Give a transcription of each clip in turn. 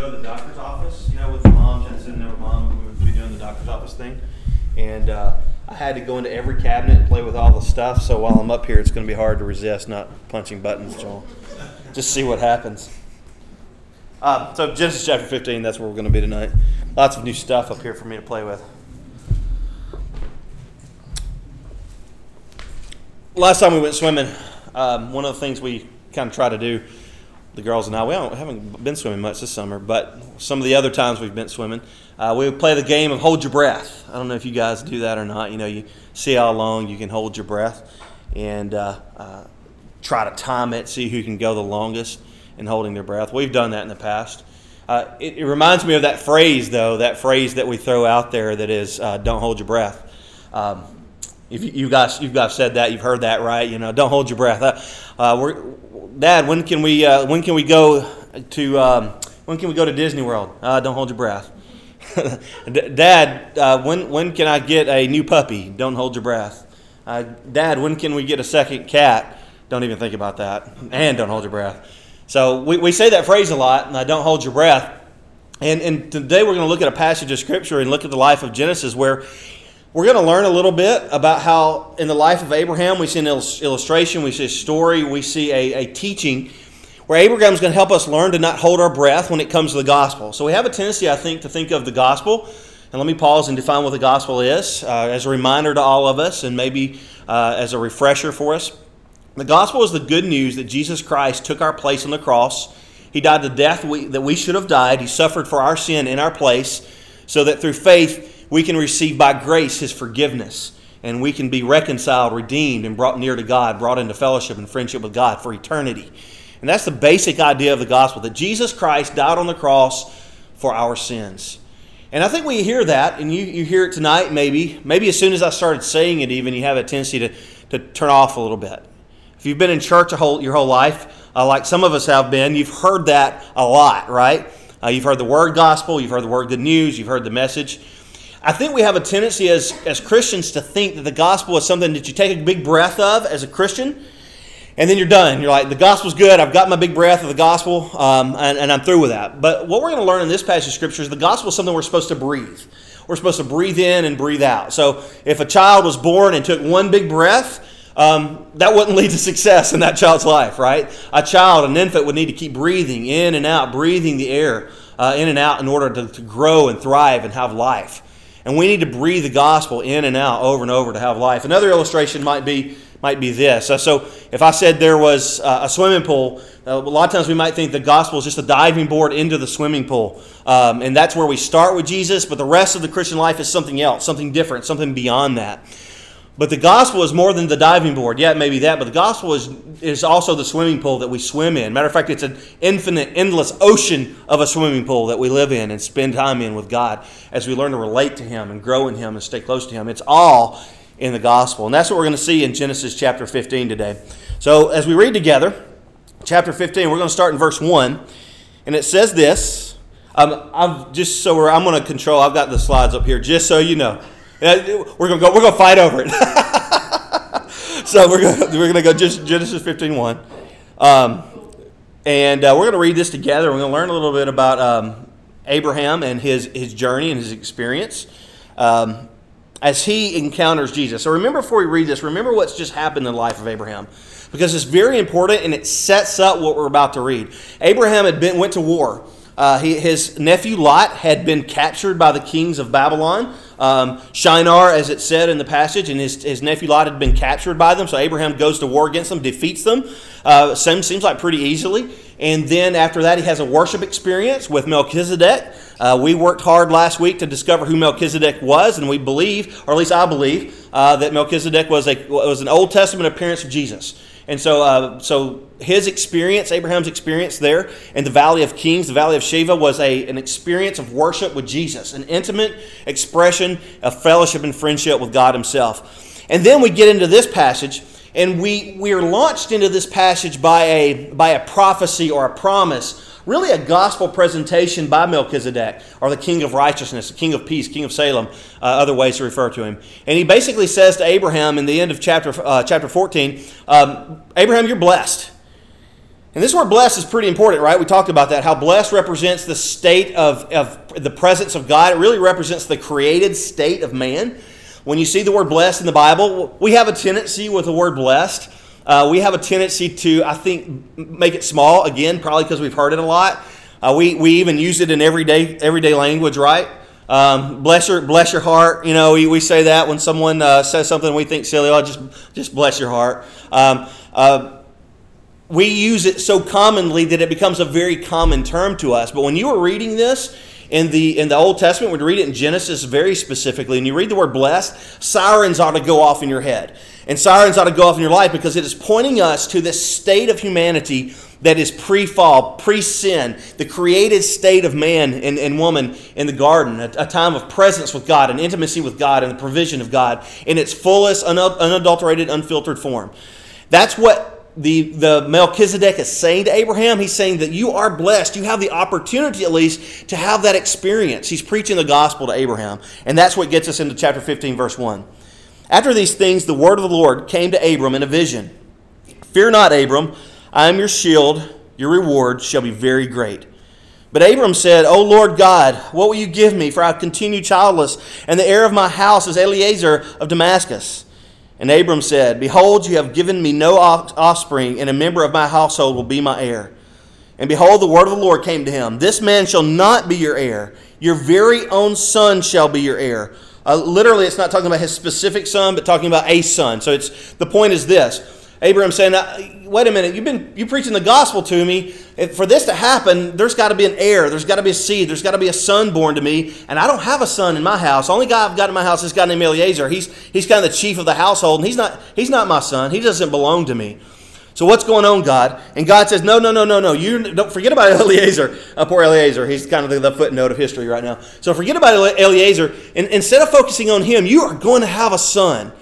go to the doctor's office, you know, with mom, and sitting there with mom, we would be doing the doctor's office thing. And uh, I had to go into every cabinet and play with all the stuff. So while I'm up here, it's going to be hard to resist not punching buttons, Joel. Just see what happens. Uh, so Genesis chapter 15, that's where we're going to be tonight. Lots of new stuff up here for me to play with. Last time we went swimming, um, one of the things we kind of try to do the girls and I, we haven't been swimming much this summer, but some of the other times we've been swimming, uh, we would play the game of hold your breath. I don't know if you guys do that or not. You know, you see how long you can hold your breath and uh, uh, try to time it, see who can go the longest in holding their breath. We've done that in the past. Uh, it, it, reminds me of that phrase, though, that phrase that we throw out there that is, uh, don't hold your breath. Um, if you, you, guys, you guys said that, you've heard that, right? You know, don't hold your breath. Uh, we're, Dad, when can we uh, when can we go to um, when can we go to Disney World? Uh, don't hold your breath. Dad, uh, when when can I get a new puppy? Don't hold your breath. Uh, Dad, when can we get a second cat? Don't even think about that, and don't hold your breath. So we, we say that phrase a lot, and I don't hold your breath. And, and today we're going to look at a passage of scripture and look at the life of Genesis where we're going to learn a little bit about how, in the life of Abraham, we see an illustration, we see a story, we see a, a teaching where Abraham is going to help us learn to not hold our breath when it comes to the gospel. So we have a tendency, I think, to think of the gospel. And let me pause and define what the gospel is uh, as a reminder to all of us and maybe uh, as a refresher for us. The gospel is the good news that Jesus Christ took our place on the cross. He died the death we, that we should have died. He suffered for our sin in our place so that through faith we can receive by grace his forgiveness and we can be reconciled, redeemed, and brought near to God, brought into fellowship and friendship with God for eternity. And that's the basic idea of the gospel that Jesus Christ died on the cross for our sins. And I think when you hear that, and you, you hear it tonight, maybe, maybe as soon as I started saying it, even, you have a tendency to, to turn off a little bit. If you've been in church whole, your whole life, uh, like some of us have been, you've heard that a lot, right? Uh, you've heard the word gospel, you've heard the word good news, you've heard the message. I think we have a tendency as, as Christians to think that the gospel is something that you take a big breath of as a Christian, and then you're done. You're like, the gospel's good. I've got my big breath of the gospel, um, and, and I'm through with that. But what we're going to learn in this passage of Scripture is the gospel is something we're supposed to breathe. We're supposed to breathe in and breathe out. So if a child was born and took one big breath, um, that wouldn't lead to success in that child's life, right? A child, an infant, would need to keep breathing in and out, breathing the air uh, in and out in order to, to grow and thrive and have life. And we need to breathe the gospel in and out over and over to have life. Another illustration might be might be this. Uh, so, if I said there was uh, a swimming pool, uh, a lot of times we might think the gospel is just a diving board into the swimming pool. Um, and that's where we start with Jesus, but the rest of the Christian life is something else, something different, something beyond that. But the gospel is more than the diving board. Yeah, maybe that, but the gospel is, is also the swimming pool that we swim in. Matter of fact, it's an infinite, endless ocean of a swimming pool that we live in and spend time in with God as we learn to relate to Him and grow in Him and stay close to Him. It's all in the gospel. And that's what we're going to see in Genesis chapter 15 today. So as we read together, chapter 15, we're going to start in verse 1. And it says this. Um, I've just so I'm going to control, I've got the slides up here just so you know. We're gonna go. We're gonna fight over it. so we're gonna we're gonna go Genesis 15, 1. Um, and uh, we're gonna read this together. We're gonna learn a little bit about um, Abraham and his his journey and his experience um, as he encounters Jesus. So remember, before we read this, remember what's just happened in the life of Abraham because it's very important and it sets up what we're about to read. Abraham had been went to war. Uh, he, his nephew Lot had been captured by the kings of Babylon. Um, Shinar, as it said in the passage, and his, his nephew Lot had been captured by them. So Abraham goes to war against them, defeats them. Uh, seems, seems like pretty easily. And then after that, he has a worship experience with Melchizedek. Uh, we worked hard last week to discover who Melchizedek was, and we believe, or at least I believe, uh, that Melchizedek was, a, was an Old Testament appearance of Jesus. And so, uh, so his experience, Abraham's experience there in the Valley of Kings, the Valley of Shaveh, was a, an experience of worship with Jesus, an intimate expression of fellowship and friendship with God Himself. And then we get into this passage, and we, we are launched into this passage by a, by a prophecy or a promise really a gospel presentation by Melchizedek, or the king of righteousness, the king of peace, king of Salem, uh, other ways to refer to him. And he basically says to Abraham in the end of chapter, uh, chapter 14, um, Abraham, you're blessed. And this word blessed is pretty important, right? We talked about that, how blessed represents the state of, of the presence of God. It really represents the created state of man. When you see the word blessed in the Bible, we have a tendency with the word blessed. Uh, we have a tendency to, I think, make it small, again, probably because we've heard it a lot. Uh, we, we even use it in everyday, everyday language, right? Um, bless your bless your heart. You know, we, we say that when someone uh, says something we think silly. Oh, just just bless your heart. Um, uh, we use it so commonly that it becomes a very common term to us. But when you were reading this in the in the Old Testament, you read it in Genesis very specifically, and you read the word blessed, sirens ought to go off in your head. And sirens ought to go off in your life because it is pointing us to this state of humanity that is pre fall, pre sin, the created state of man and, and woman in the garden, a, a, time of presence with God, an intimacy with God, and the provision of God in its fullest, unadulterated, unfiltered form. That's what the, the Melchizedek is saying to Abraham. He's saying that you are blessed. You have the opportunity, at least, to have that experience. He's preaching the gospel to Abraham. And that's what gets us into chapter 15, verse 1. After these things, the word of the Lord came to Abram in a vision Fear not, Abram. I am your shield, your reward shall be very great. But Abram said, O Lord God, what will you give me? For I continue childless, and the heir of my house is Eliezer of Damascus. And Abram said, Behold, you have given me no offspring, and a member of my household will be my heir. And behold, the word of the Lord came to him This man shall not be your heir, your very own son shall be your heir. Uh, literally, it's not talking about his specific son, but talking about a son. So it's the point is this Abraham saying, "Wait a minute, you've been you preaching the gospel to me. For this to happen, there's got to be an heir. There's got to be a seed. There's got to be a son born to me. And I don't have a son in my house. The only guy I've got in my house is a guy named Eliezer. He's he's kind of the chief of the household, and he's not he's not my son. He doesn't belong to me." So what's going on, God? And God says, no, no, no, no, no. You don't forget about Eliezer. Uh, poor Eliezer. He's kind of the, the, footnote of history right now. So forget about Eliezer. And instead of focusing on him, you are going to have a son.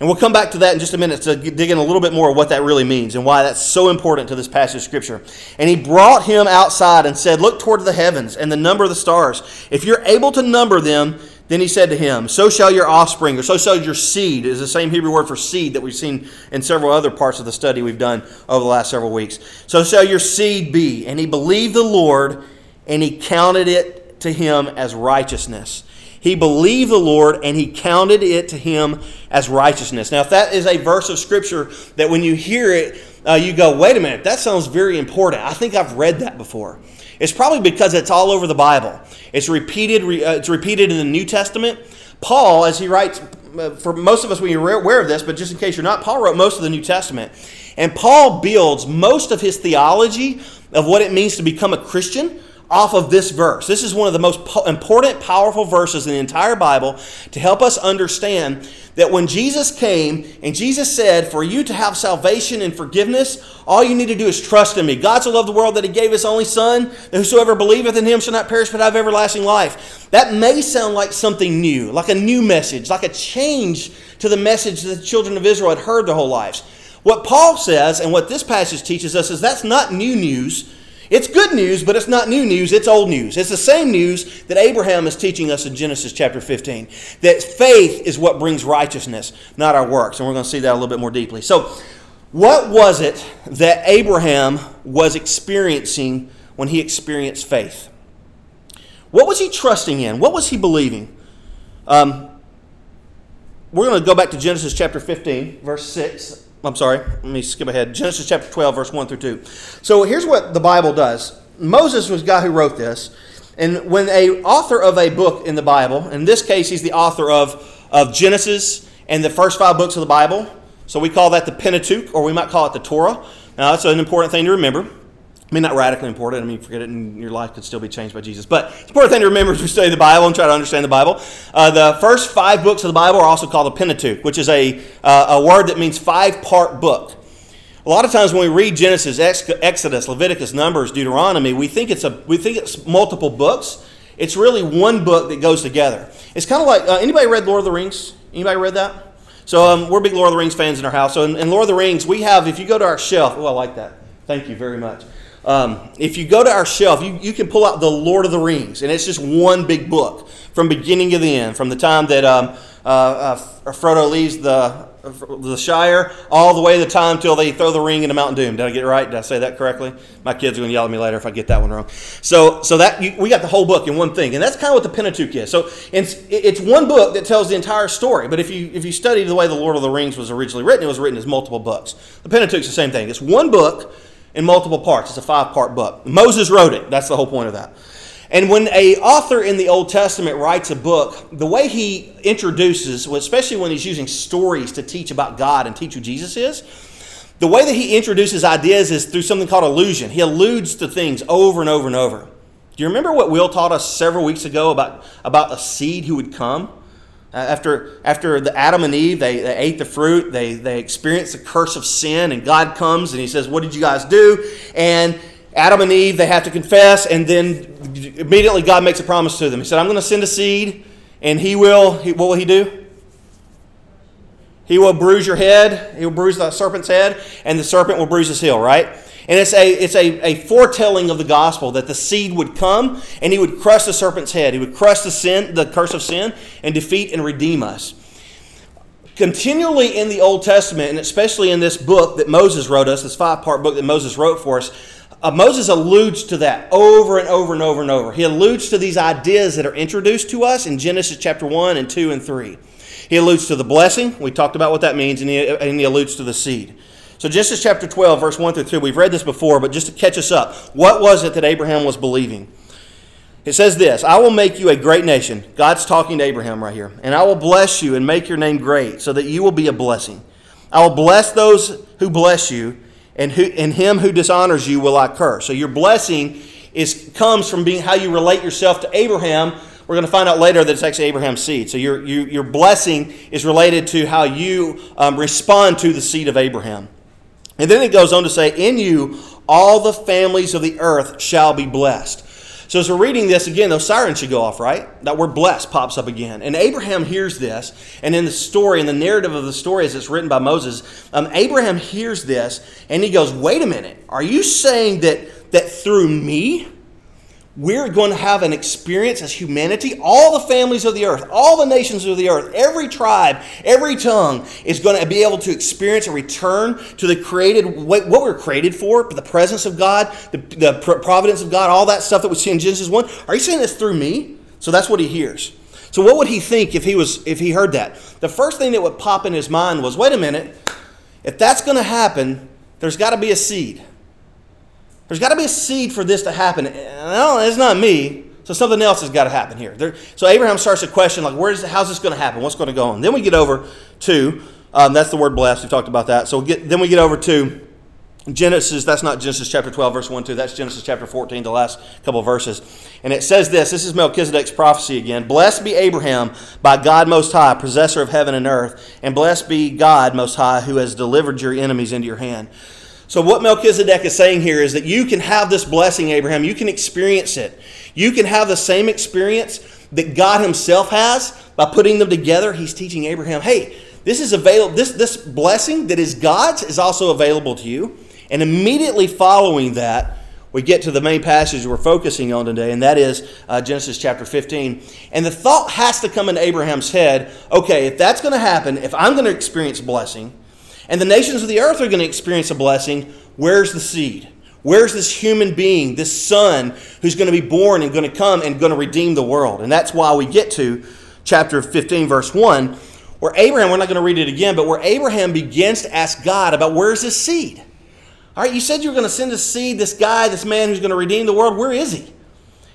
And we'll come back to that in just a minute to dig in a little bit more of what that really means and why that's so important to this passage of Scripture. And he brought him outside and said, Look toward the heavens and the number of the stars. If you're able to number them, then he said to him, So shall your offspring, or so shall your seed, is the same Hebrew word for seed that we've seen in several other parts of the study we've done over the last several weeks. So shall your seed be. And he believed the Lord, and he counted it to him as righteousness. He believed the Lord and he counted it to him as righteousness. Now, if that is a verse of Scripture that when you hear it, uh, you go, wait a minute, that sounds very important. I think I've read that before. It's probably because it's all over the Bible. It's repeated. Uh, it's repeated in the New Testament. Paul, as he writes, uh, for most of us, we are aware of this, but just in case you're not, Paul wrote most of the New Testament, and Paul builds most of his theology of what it means to become a Christian off of this verse. This is one of the most po- important, powerful verses in the entire Bible to help us understand that when Jesus came and Jesus said, For you to have salvation and forgiveness, all you need to do is trust in me. God so loved the world that he gave his only Son, that whosoever believeth in him shall not perish but have everlasting life. That may sound like something new, like a new message, like a change to the message that the children of Israel had heard their whole lives. What Paul says and what this passage teaches us is that's not new news. It's good news, but it's not new news, it's old news. It's the same news that Abraham is teaching us in Genesis chapter 15 that faith is what brings righteousness, not our works. And we're going to see that a little bit more deeply. So, what was it that Abraham was experiencing when he experienced faith? What was he trusting in? What was he believing? Um, we're going to go back to Genesis chapter 15, verse 6. I'm sorry, let me skip ahead. Genesis chapter 12, verse 1 through 2. So here's what the Bible does Moses was the guy who wrote this. And when a author of a book in the Bible, in this case, he's the author of, of Genesis and the first five books of the Bible. So we call that the Pentateuch, or we might call it the Torah. Now, that's an important thing to remember. I mean, not radically important. I mean, forget it, and your life could still be changed by Jesus. But it's important thing to remember as we study the Bible and try to understand the Bible. Uh, the first five books of the Bible are also called the Pentateuch, which is a, uh, a word that means five part book. A lot of times when we read Genesis, Exodus, Leviticus, Numbers, Deuteronomy, we think it's a we think it's multiple books. It's really one book that goes together. It's kind of like uh, anybody read Lord of the Rings? Anybody read that? So um, we're big Lord of the Rings fans in our house. So in, in Lord of the Rings, we have if you go to our shelf. Oh, I like that. Thank you very much. Um, if you go to our shelf, you, you can pull out the Lord of the Rings, and it's just one big book from beginning to the end, from the time that um, uh, uh, Frodo leaves the the Shire all the way to the time until they throw the ring into Mount Doom. Did I get it right? Did I say that correctly? My kids are going to yell at me later if I get that one wrong. So, so that you, we got the whole book in one thing, and that's kind of what the Pentateuch is. So, it's, it's one book that tells the entire story. But if you if you study the way the Lord of the Rings was originally written, it was written as multiple books. The Pentateuch is the same thing. It's one book in multiple parts. It's a five part book. Moses wrote it. That's the whole point of that. And when a author in the Old Testament writes a book, the way he introduces, especially when he's using stories to teach about God and teach who Jesus is, the way that he introduces ideas is through something called allusion. He alludes to things over and over and over. Do you remember what Will taught us several weeks ago about, about a seed who would come? Uh, after, after the Adam and Eve, they, they ate the fruit, they, they experienced the curse of sin, and God comes and he says, What did you guys do? And Adam and Eve, they have to confess, and then immediately God makes a promise to them. He said, I'm going to send a seed, and he will, he, what will he do? He will bruise your head, he will bruise the serpent's head, and the serpent will bruise his heel, right? And it's a, it's a, a foretelling of the gospel that the seed would come and he would crush the serpent's head. He would crush the sin, the curse of sin, and defeat and redeem us. Continually in the Old Testament, and especially in this book that Moses wrote us, this five part book that Moses wrote for us, uh, Moses alludes to that over and over and over and over. He alludes to these ideas that are introduced to us in Genesis chapter 1 and 2 and 3. He alludes to the blessing. We talked about what that means, and he, and he alludes to the seed. So, Genesis chapter 12, verse 1 through 2, we've read this before, but just to catch us up, what was it that Abraham was believing? It says this I will make you a great nation. God's talking to Abraham right here. And I will bless you and make your name great, so that you will be a blessing. I will bless those who bless you and, who, and him who dishonors you will I curse. So your blessing is comes from being how you relate yourself to Abraham. We're going to find out later that it's actually Abraham's seed. So your, you, your blessing is related to how you um, respond to the seed of Abraham. And then it goes on to say, In you all the families of the earth shall be blessed. So as we're reading this again, those sirens should go off, right? That word blessed pops up again. And Abraham hears this, and in the story, in the narrative of the story as it's written by Moses, um, Abraham hears this, and he goes, Wait a minute, are you saying that, that through me, we're going to have an experience as humanity. All the families of the earth, all the nations of the earth, every tribe, every tongue is going to be able to experience a return to the created, what we're created for, the presence of God, the, the providence of God, all that stuff that we see in Genesis 1. Are you saying this through me? So that's what he hears. So what would he think if he was if he heard that? The first thing that would pop in his mind was, wait a minute, if that's going to happen, there's got to be a seed. There's got to be a seed for this to happen. No, it's not me. So something else has got to happen here. There, so Abraham starts to question, like, where's how's this going to happen? What's going to go on? Then we get over to, um, that's the word blessed. We've talked about that. So get, then we get over to Genesis. That's not Genesis chapter 12, verse 1, 2. That's Genesis chapter 14, the last couple verses. And it says this this is Melchizedek's prophecy again. Blessed be Abraham by God Most High, possessor of heaven and earth. And blessed be God Most High, who has delivered your enemies into your hand. So, what Melchizedek is saying here is that you can have this blessing, Abraham. You can experience it. You can have the same experience that God Himself has by putting them together. He's teaching Abraham, hey, this is available. This, this blessing that is God's is also available to you. And immediately following that, we get to the main passage we're focusing on today, and that is uh, Genesis chapter 15. And the thought has to come into Abraham's head okay, if that's going to happen, if I'm going to experience blessing, and the nations of the earth are going to experience a blessing. Where's the seed? Where's this human being, this son who's going to be born and going to come and going to redeem the world? And that's why we get to chapter 15, verse 1, where Abraham, we're not going to read it again, but where Abraham begins to ask God about where's this seed? All right, you said you were going to send a seed, this guy, this man who's going to redeem the world. Where is he?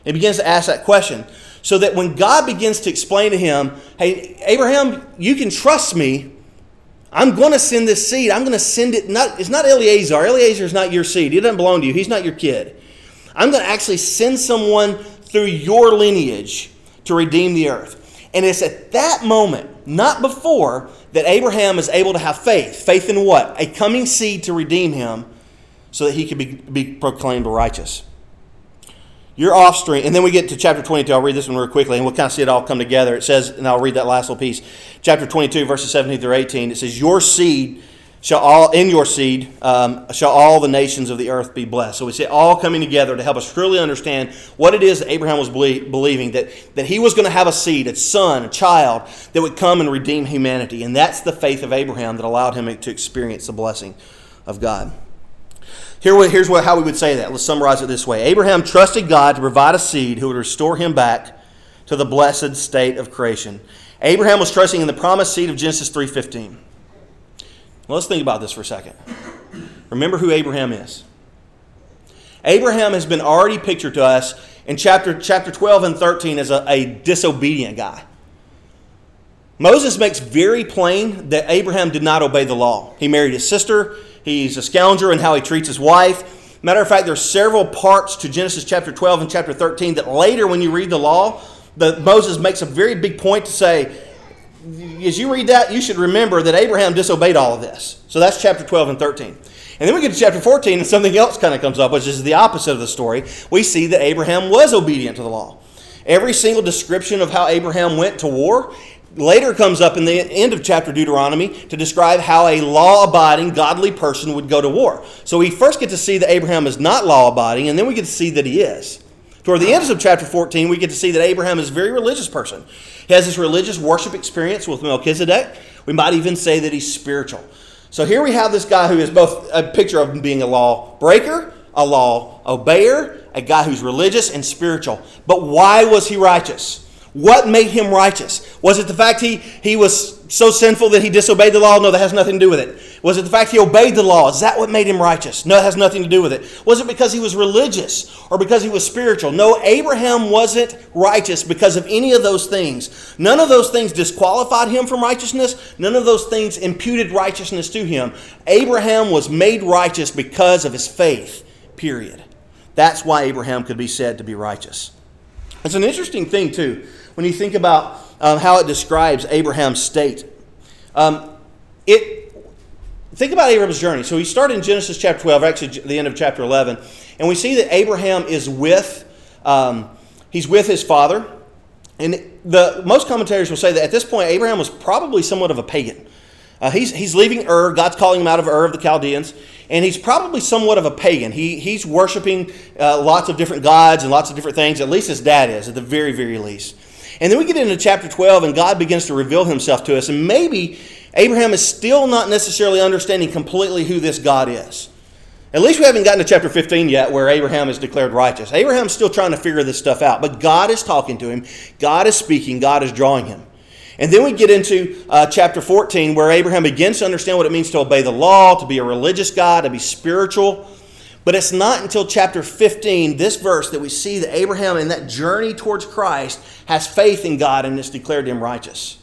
he begins to ask that question. So that when God begins to explain to him, hey, Abraham, you can trust me I'm going to send this seed. I'm going to send it. Not, it's not Eliezer. Eliezer is not your seed. He doesn't belong to you. He's not your kid. I'm going to actually send someone through your lineage to redeem the earth. And it's at that moment, not before, that Abraham is able to have faith. Faith in what? A coming seed to redeem him so that he could be, be proclaimed righteous your offspring, and then we get to chapter 22. I'll read this one real quickly, and we'll kind of see it all come together. It says, and I'll read that last little piece. Chapter 22, verses 17 through 18. It says, Your seed shall all in your seed um, shall all the nations of the earth be blessed. So we see it all coming together to help us truly understand what it is that Abraham was belie- believing that that he was going to have a seed, a son, a child that would come and redeem humanity, and that's the faith of Abraham that allowed him to experience the blessing of God. Here, here's what, how we would say that. Let's summarize it this way: Abraham trusted God to provide a seed who would restore him back to the blessed state of creation. Abraham was trusting in the promised seed of Genesis 3:15. Well, let's think about this for a second. Remember who Abraham is. Abraham has been already pictured to us in chapter, chapter 12 and 13 as a, a disobedient guy. Moses makes very plain that Abraham did not obey the law. He married his sister, he's a scoundrel in how he treats his wife. Matter of fact, there's several parts to Genesis chapter 12 and chapter 13 that later, when you read the law, the, Moses makes a very big point to say, as you read that, you should remember that Abraham disobeyed all of this. So that's chapter 12 and 13. And then we get to chapter 14, and something else kind of comes up, which is the opposite of the story. We see that Abraham was obedient to the law. Every single description of how Abraham went to war later comes up in the end of chapter Deuteronomy to describe how a law abiding, godly person would go to war. So we first get to see that Abraham is not law abiding, and then we get to see that he is. Toward the end of chapter 14, we get to see that Abraham is a very religious person. He has this religious worship experience with Melchizedek. We might even say that he's spiritual. So here we have this guy who is both a picture of him being a law breaker, a law obeyer, a guy who's religious and spiritual. But why was he righteous? What made him righteous? Was it the fact he, he was so sinful that he disobeyed the law? No, that has nothing to do with it. Was it the fact he obeyed the law? Is that what made him righteous? No, it has nothing to do with it. Was it because he was religious or because he was spiritual? No, Abraham wasn't righteous because of any of those things. None of those things disqualified him from righteousness. None of those things imputed righteousness to him. Abraham was made righteous because of his faith, period. That's why Abraham could be said to be righteous. It's an interesting thing, too when you think about um, how it describes Abraham's state. Um, it, think about Abraham's journey. So he started in Genesis chapter 12, actually the end of chapter 11, and we see that Abraham is with, um, he's with his father. And the most commentators will say that at this point, Abraham was probably somewhat of a pagan. Uh, he's, he's leaving Ur. God's calling him out of Ur of the Chaldeans. And he's probably somewhat of a pagan. He, he's worshiping uh, lots of different gods and lots of different things. At least his dad is, at the very, very least. And then we get into chapter 12, and God begins to reveal himself to us. And maybe Abraham is still not necessarily understanding completely who this God is. At least we haven't gotten to chapter 15 yet where Abraham is declared righteous. Abraham's still trying to figure this stuff out, but God is talking to him, God is speaking, God is drawing him. And then we get into uh, chapter 14 where Abraham begins to understand what it means to obey the law, to be a religious God, to be spiritual. But it's not until chapter 15, this verse, that we see that Abraham in that journey towards Christ has faith in God and is declared him righteous.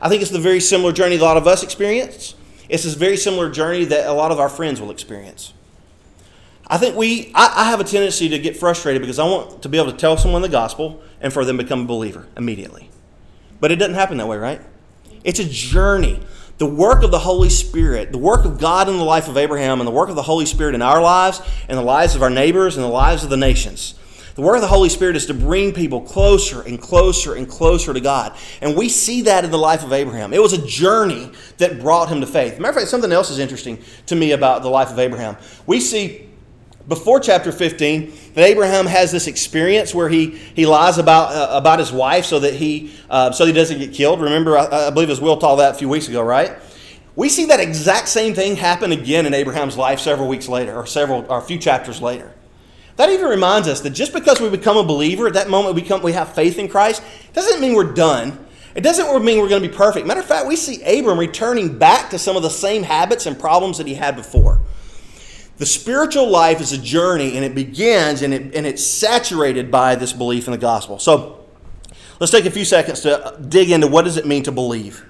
I think it's the very similar journey a lot of us experience. It's this very similar journey that a lot of our friends will experience. I think we, I, I have a tendency to get frustrated because I want to be able to tell someone the gospel and for them to become a believer immediately. But it doesn't happen that way, right? It's a journey the work of the Holy Spirit, the work of God in the life of Abraham, and the work of the Holy Spirit in our lives, and the lives of our neighbors, and the lives of the nations. The work of the Holy Spirit is to bring people closer and closer and closer to God. And we see that in the life of Abraham. It was a journey that brought him to faith. Matter of fact, something else is interesting to me about the life of Abraham. We see before chapter 15 that Abraham has this experience where he, he lies about, uh, about his wife so that he, uh, so he doesn't get killed. Remember, I, I believe as Will taught that a few weeks ago, right? We see that exact same thing happen again in Abraham's life several weeks later, or several, or a few chapters later. That even reminds us that just because we become a believer, at that moment we, become, we have faith in Christ, doesn't mean we're done. It doesn't mean we're going to be perfect. Matter of fact, we see Abram returning back to some of the same habits and problems that he had before. The spiritual life is a journey and it begins and, it, and it's saturated by this belief in the gospel. So let's take a few seconds to dig into what does it mean to believe.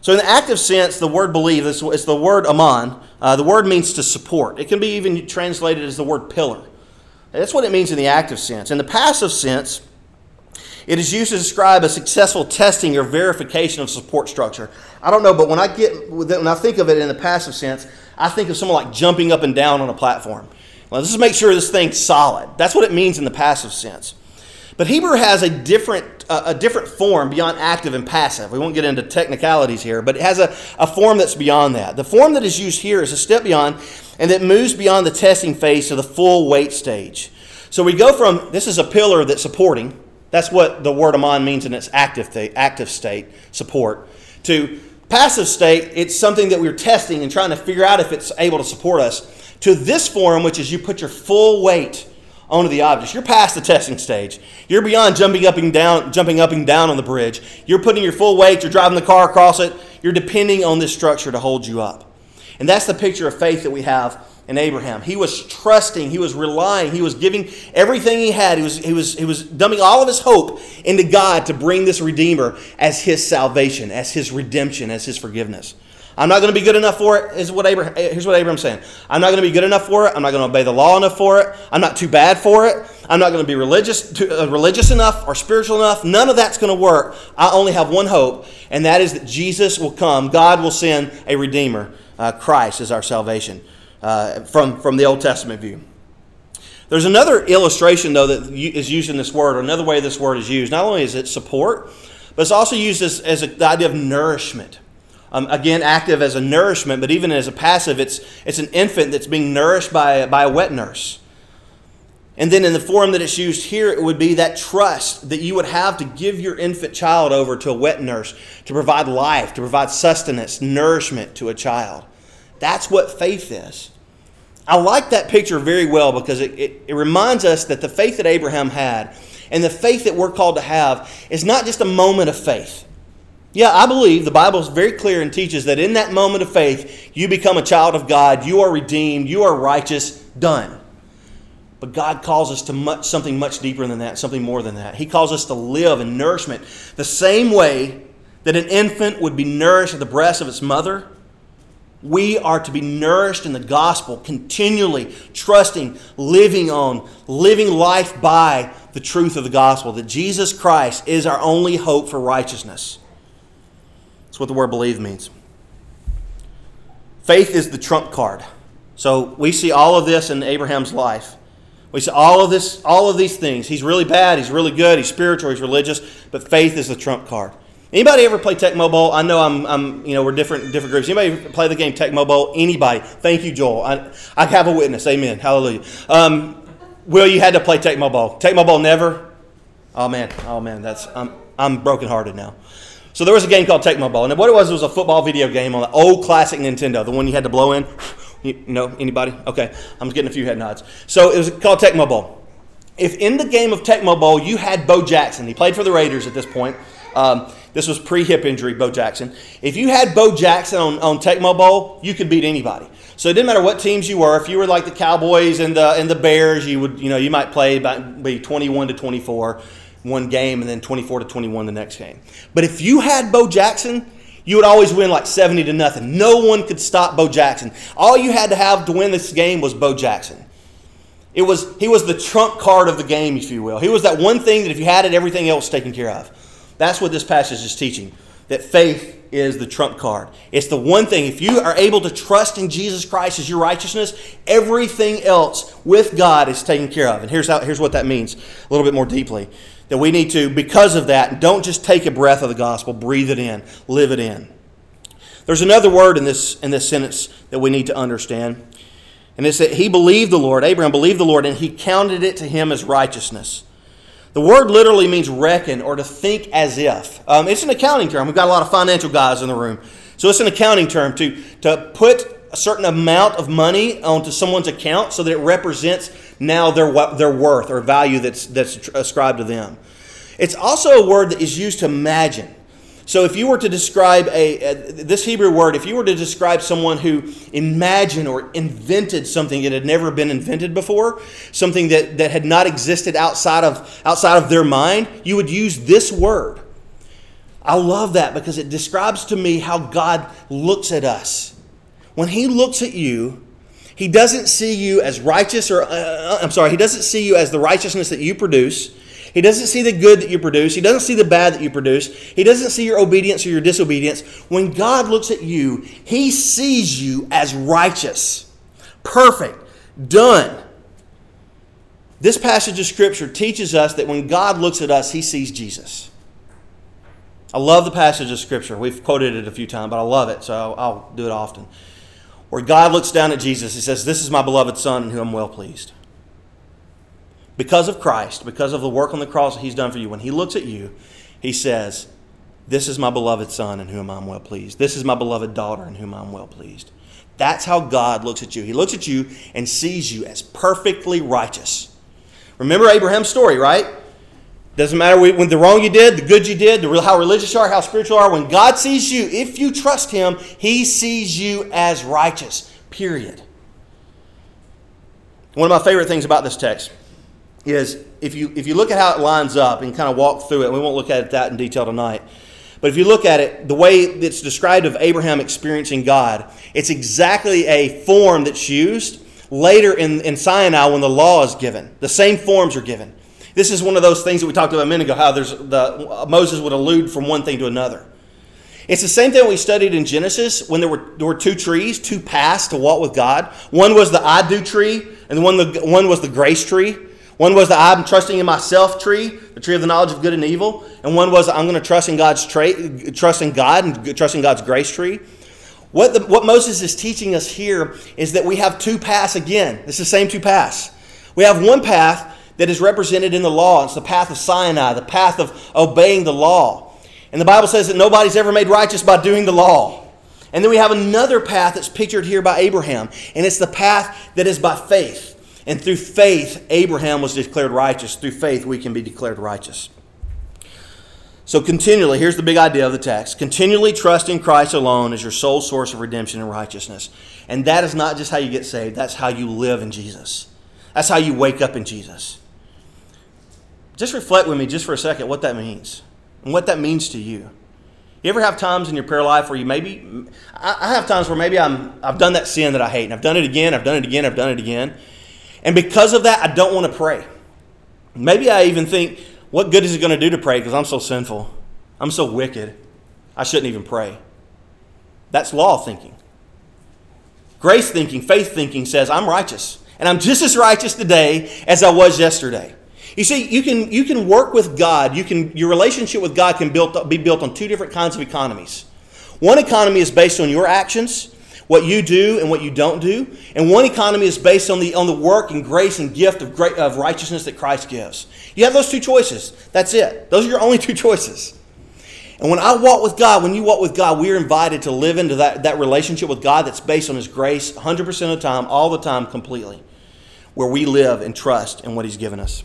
So in the active sense, the word believe is, is the word aman. Uh, the word means to support. It can be even translated as the word pillar. That's what it means in the active sense. In the passive sense, it is used to describe a successful testing or verification of support structure. I don't know, but when I get when I think of it in the passive sense, I think of someone like jumping up and down on a platform. Well, let's just make sure this thing's solid. That's what it means in the passive sense. But Hebrew has a different, uh, a different form beyond active and passive. We won't get into technicalities here, but it has a, a form that's beyond that. The form that is used here is a step beyond and that moves beyond the testing phase to the full weight stage. So we go from this is a pillar that's supporting. That's what the word amon means in its active, active state, support. To passive state, it's something that we're testing and trying to figure out if it's able to support us. To this form, which is you put your full weight onto the objects. You're past the testing stage. You're beyond jumping up and down, jumping up and down on the bridge. You're putting your full weight. You're driving the car across it. You're depending on this structure to hold you up. And that's the picture of faith that we have in Abraham. He was trusting, he was relying, he was giving everything he had. He was, he was, he was dumping all of his hope into God to bring this Redeemer as his salvation, as his redemption, as his forgiveness. I'm not going to be good enough for it. Is what Abraham, here's what Abraham's saying. I'm not going to be good enough for it. I'm not going to obey the law enough for it. I'm not too bad for it. I'm not going to be religious, too, uh, religious enough or spiritual enough. None of that's going to work. I only have one hope, and that is that Jesus will come. God will send a Redeemer. Uh, Christ is our salvation uh, from, from the Old Testament view. There's another illustration, though, that is used in this word, or another way this word is used. Not only is it support, but it's also used as, as a, the idea of nourishment. Um, again, active as a nourishment, but even as a passive, it's, it's an infant that's being nourished by, by a wet nurse. And then in the form that it's used here, it would be that trust that you would have to give your infant child over to a wet nurse to provide life, to provide sustenance, nourishment to a child. That's what faith is. I like that picture very well because it, it, it reminds us that the faith that Abraham had and the faith that we're called to have is not just a moment of faith. Yeah, I believe the Bible is very clear and teaches that in that moment of faith, you become a child of God, you are redeemed, you are righteous, done. But God calls us to much, something much deeper than that, something more than that. He calls us to live in nourishment the same way that an infant would be nourished at the breast of its mother. We are to be nourished in the gospel, continually trusting, living on, living life by the truth of the gospel that Jesus Christ is our only hope for righteousness. That's what the word believe means. Faith is the trump card. So we see all of this in Abraham's life. We see all of this, all of these things. He's really bad, he's really good, he's spiritual, he's religious, but faith is the trump card. Anybody ever play Tecmo Bowl? I know I'm, I'm, you know, we're different, different groups. Anybody play the game Tecmo Bowl? Anybody? Thank you, Joel. I, I have a witness. Amen. Hallelujah. Um, Will, you had to play Tecmo Bowl. Tecmo Bowl never. Oh man, oh man, that's I'm, I'm brokenhearted now. So there was a game called Tecmo Bowl, and what it was it was a football video game on the old classic Nintendo, the one you had to blow in. You know anybody? Okay, I'm getting a few head nods. So it was called Tecmo Bowl. If in the game of Tecmo Bowl you had Bo Jackson, he played for the Raiders at this point. Um, this was pre-hip injury, Bo Jackson. If you had Bo Jackson on, on Tecmo Bowl, you could beat anybody. So it didn't matter what teams you were. If you were like the Cowboys and the and the Bears, you would you know you might play about be 21 to 24 one game and then 24 to 21 the next game. But if you had Bo Jackson, you would always win like 70 to nothing. No one could stop Bo Jackson. All you had to have to win this game was Bo Jackson. It was he was the trump card of the game, if you will. He was that one thing that if you had it, everything else was taken care of. That's what this passage is teaching. That faith is the trump card. It's the one thing. If you are able to trust in Jesus Christ as your righteousness, everything else with God is taken care of. And here's how here's what that means a little bit more deeply that we need to, because of that, don't just take a breath of the gospel, breathe it in, live it in. There's another word in this, in this sentence that we need to understand. And it's that he believed the Lord, Abraham believed the Lord, and he counted it to him as righteousness. The word literally means reckon or to think as if. Um, it's an accounting term. We've got a lot of financial guys in the room. So it's an accounting term to, to put a certain amount of money onto someone's account so that it represents now their, their worth or value that's, that's ascribed to them. It's also a word that is used to imagine. So if you were to describe a, a, this Hebrew word, if you were to describe someone who imagined or invented something that had never been invented before, something that, that had not existed outside of outside of their mind, you would use this word. I love that because it describes to me how God looks at us when he looks at you, he doesn't see you as righteous or, uh, uh, I'm sorry, he doesn't see you as the righteousness that you produce. He doesn't see the good that you produce. He doesn't see the bad that you produce. He doesn't see your obedience or your disobedience. When God looks at you, he sees you as righteous, perfect, done. This passage of Scripture teaches us that when God looks at us, he sees Jesus. I love the passage of Scripture. We've quoted it a few times, but I love it, so I'll, do it often. Where God looks down at Jesus, he says, This is my beloved Son in whom I'm well pleased. Because of Christ, because of the work on the cross that he's done for you, when he looks at you, he says, This is my beloved Son in whom I'm well pleased. This is my beloved daughter in whom I'm well pleased. That's how God looks at you. He looks at you and sees you as perfectly righteous. Remember Abraham's story, right? Doesn't matter when the wrong you did, the good you did, how religious you are, how spiritual you are. When God sees you, if you trust Him, He sees you as righteous. Period. One of my favorite things about this text is if you if you look at how it lines up and kind of walk through it, we won't look at that in detail tonight. But if you look at it, the way it's described of Abraham experiencing God, it's exactly a form that's used later in, in Sinai when the law is given. The same forms are given. This is one of those things that we talked about a minute ago, how there's the Moses would allude from one thing to another. It's the same thing we studied in Genesis when there were, there were two trees, two paths to walk with God. One was the I do tree, and one, the, one was the grace tree. One was the I'm trusting in myself tree, the tree of the knowledge of good and evil, and one was I'm going to trust in God's tra- trust in God and trust in God's grace tree. What, the, what Moses is teaching us here is that we have two paths again. It's the same two paths. We have one path that is represented in the law. It's the path of Sinai, the path of obeying the law. And the Bible says that nobody's ever made righteous by doing the law. And then we have another path that's pictured here by Abraham, and it's the path that is by faith. And through faith, Abraham was declared righteous. Through faith, we can be declared righteous. So, continually, here's the big idea of the text continually trust in Christ alone as your sole source of redemption and righteousness. And that is not just how you get saved, that's how you live in Jesus. That's how you wake up in Jesus. Just reflect with me just for a second what that means and what that means to you. You ever have times in your prayer life where you maybe, I have times where maybe I'm, I've done that sin that I hate, and I've done it again, I've done it again, I've done it again. And because of that, I don't want to pray. Maybe I even think, what good is it going to do to pray because I'm so sinful? I'm so wicked. I shouldn't even pray. That's law thinking. Grace thinking, faith thinking says, I'm righteous. And I'm just as righteous today as I was yesterday. You see, you can, you can work with God. You can, your relationship with God can built, be built on two different kinds of economies. One economy is based on your actions, what you do and what you don't do. And one economy is based on the, on the work and grace and gift of, great, of righteousness that Christ gives. You have those two choices. That's it. Those are your only two choices. And when I walk with God, when you walk with God, we are invited to live into that, that relationship with God that's based on His grace 100% of the time, all the time, completely, where we live and trust in what He's given us.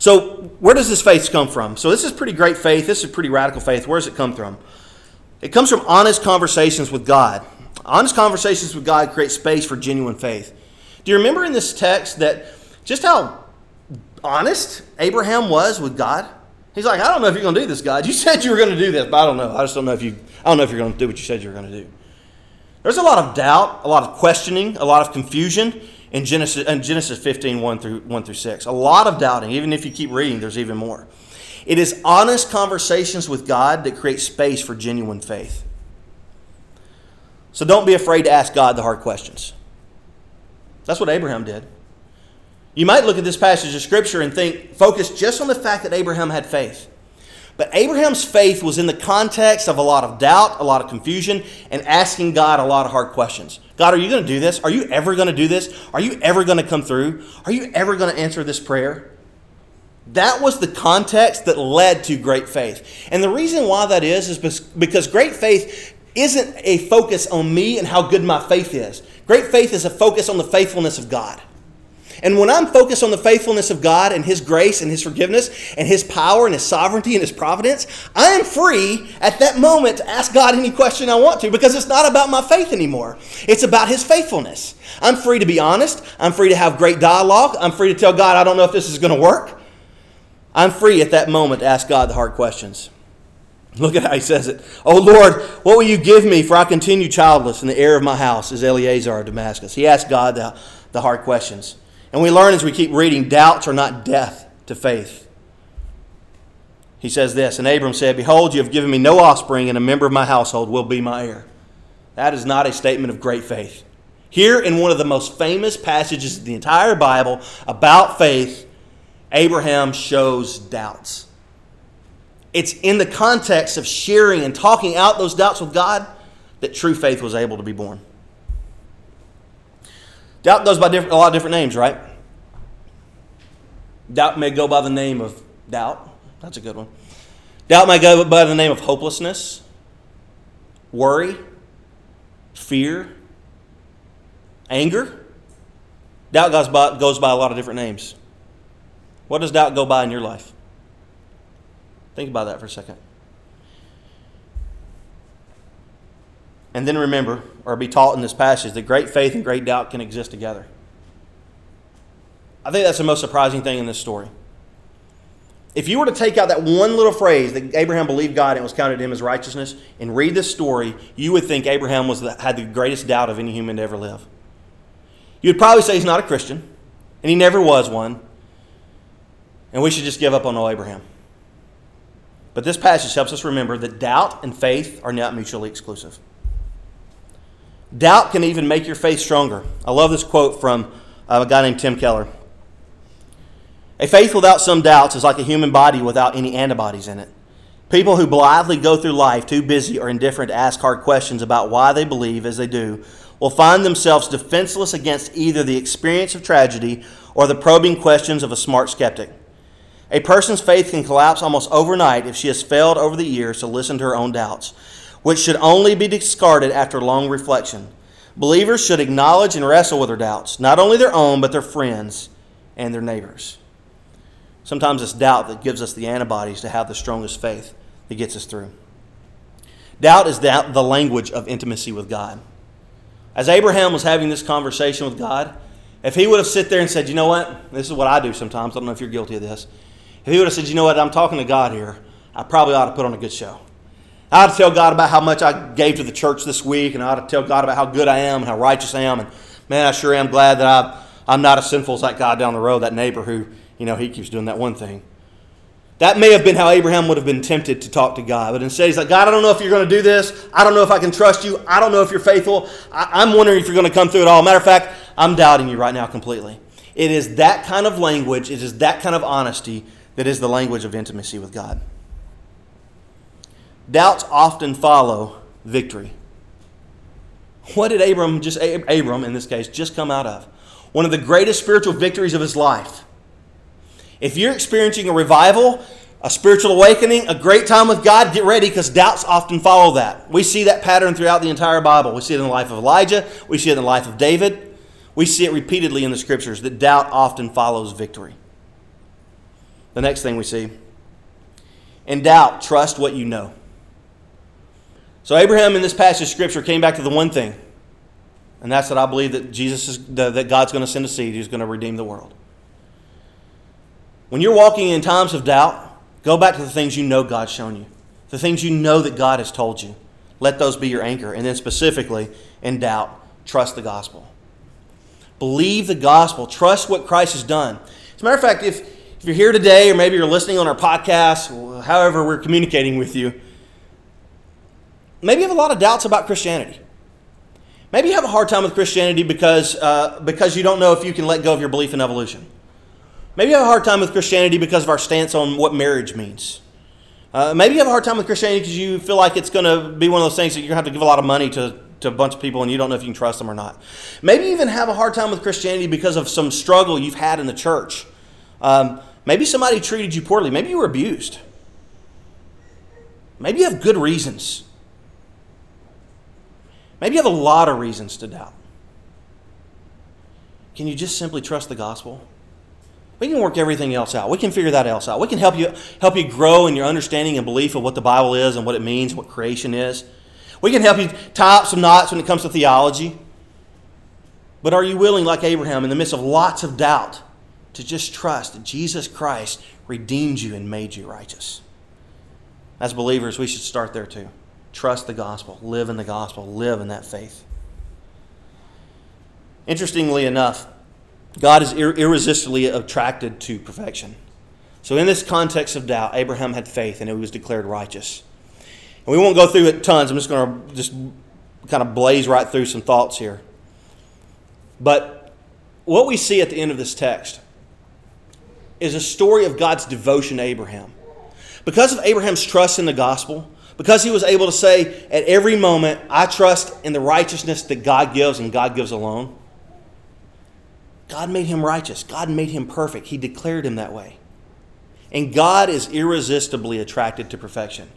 So, where does this faith come from? So, this is pretty great faith. This is pretty radical faith. Where does it come from? It comes from honest conversations with God. Honest conversations with God create space for genuine faith. Do you remember in this text that just how honest Abraham was with God? He's like, I don't know if you're going to do this, God. You said you were going to do this, but I don't know. I just don't know if you. I don't know if you're going to do what you said you were going to do. There's a lot of doubt, a lot of questioning, a lot of confusion in Genesis, in Genesis 15, 1 through, 1 through 6. A lot of doubting. Even if you keep reading, there's even more. It is honest conversations with God that create space for genuine faith. So don't be afraid to ask God the hard questions. That's what Abraham did. You might look at this passage of Scripture and think, focus just on the fact that Abraham had faith. But Abraham's faith was in the context of a lot of doubt, a lot of confusion, and asking God a lot of hard questions. God, are you going to do this? Are you ever going to do this? Are you ever going to come through? Are you ever going to answer this prayer? That was the context that led to great faith. And the reason why that is, is because great faith isn't a focus on me and how good my faith is. Great faith is a focus on the faithfulness of God. And when I'm focused on the faithfulness of God and His grace and His forgiveness and His power and His sovereignty and His providence, I am free at that moment to ask God any question I want to because it's not about my faith anymore. It's about His faithfulness. I'm free to be honest. I'm free to have great dialogue. I'm free to tell God, I don't know if this is going to work. I'm free at that moment to ask God the hard questions. Look at how he says it. Oh Lord, what will you give me for I continue childless and the heir of my house is Eliezer of Damascus? He asked God the, the hard questions. And we learn as we keep reading doubts are not death to faith. He says this And Abram said, Behold, you have given me no offspring, and a member of my household will be my heir. That is not a statement of great faith. Here, in one of the most famous passages in the entire Bible about faith, Abraham shows doubts. It's in the context of sharing and talking out those doubts with God that true faith was able to be born. Doubt goes by a lot of different names, right? Doubt may go by the name of doubt. That's a good one. Doubt may go by the name of hopelessness, worry, fear, anger. Doubt goes by, goes by a lot of different names. What does doubt go by in your life? Think about that for a second. And then remember, or be taught in this passage, that great faith and great doubt can exist together. I think that's the most surprising thing in this story. If you were to take out that one little phrase that Abraham believed God and was counted to him as righteousness and read this story, you would think Abraham was the, had the greatest doubt of any human to ever live. You'd probably say he's not a Christian, and he never was one, and we should just give up on old Abraham. But this passage helps us remember that doubt and faith are not mutually exclusive. Doubt can even make your faith stronger. I love this quote from uh, a guy named Tim Keller. A faith without some doubts is like a human body without any antibodies in it. People who blithely go through life too busy or indifferent to ask hard questions about why they believe as they do will find themselves defenseless against either the experience of tragedy or the probing questions of a smart skeptic. A person's faith can collapse almost overnight if she has failed over the years to listen to her own doubts, which should only be discarded after long reflection. Believers should acknowledge and wrestle with their doubts, not only their own, but their friends and their neighbors. Sometimes it's doubt that gives us the antibodies to have the strongest faith that gets us through. Doubt is doubt, the language of intimacy with God. As Abraham was having this conversation with God, if he would have sit there and said, you know what, this is what I do sometimes, I don't know if you're guilty of this. If he would have said, you know what, I'm talking to God here, I probably ought to put on a good show. I ought to tell God about how much I gave to the church this week, and I ought to tell God about how good I am and how righteous I am. And man, I sure am glad that I, I'm not as sinful as that guy down the road, that neighbor who you know, he keeps doing that one thing. That may have been how Abraham would have been tempted to talk to God. But instead, he's like, God, I don't know if you're going to do this. I don't know if I can trust you. I don't know if you're faithful. I- am wondering if you're going to come through it all. Matter of fact, I'm doubting you right now completely. It is that kind of language, it is that kind of honesty that is the language of intimacy with God. Doubts often follow victory. What did Abram, just Abram in this case, just come out of? One of the greatest spiritual victories of his life if you're experiencing a revival, a spiritual awakening, a great time with God, get ready because doubts often follow that. We see that pattern throughout the entire Bible. We see it in the life of Elijah, we see it in the life of David, we see it repeatedly in the scriptures that doubt often follows victory. The next thing we see in doubt, trust what you know. So, Abraham in this passage of scripture came back to the one thing, and that's that I believe that Jesus is, that God's going to send a seed who's going to redeem the world. When you're walking in times of doubt, go back to the things you know God's shown you, the things you know that God has told you. Let those be your anchor. And then, specifically, in doubt, trust the gospel. Believe the gospel. Trust what Christ has done. As a matter of fact, if, if you're here today, or maybe you're listening on our podcast, however we're communicating with you, maybe you have a lot of doubts about Christianity. Maybe you have a hard time with Christianity because, uh, because you don't know if you can let go of your belief in evolution. Maybe you have a hard time with Christianity because of our stance on what marriage means. Uh, maybe you have a hard time with Christianity because you feel like it's going to be one of those things that you're going to have to give a lot of money to, to a bunch of people and you don't know if you can trust them or not. Maybe you even have a hard time with Christianity because of some struggle you've had in the church. Um, maybe somebody treated you poorly. Maybe you were abused. Maybe you have good reasons. Maybe you have a lot of reasons to doubt. Can you just simply trust the gospel? We can work everything else out. We can figure that else out. We can help you help you grow in your understanding and belief of what the Bible is and what it means, what creation is. We can help you tie up some knots when it comes to theology. But are you willing, like Abraham, in the midst of lots of doubt, to just trust that Jesus Christ redeemed you and made you righteous? As believers, we should start there too. Trust the gospel, live in the gospel, live in that faith. Interestingly enough, God is ir- irresistibly attracted to perfection. So, in this context of doubt, Abraham had faith and he was declared righteous. And we won't go through it tons. I'm just going to just kind of blaze right through some thoughts here. But what we see at the end of this text is a story of God's devotion to Abraham. Because of Abraham's trust in the gospel, because he was able to say at every moment, I trust in the righteousness that God gives and God gives alone, God made him righteous. God made him perfect. He declared him that way. And God is irresistibly attracted to perfection.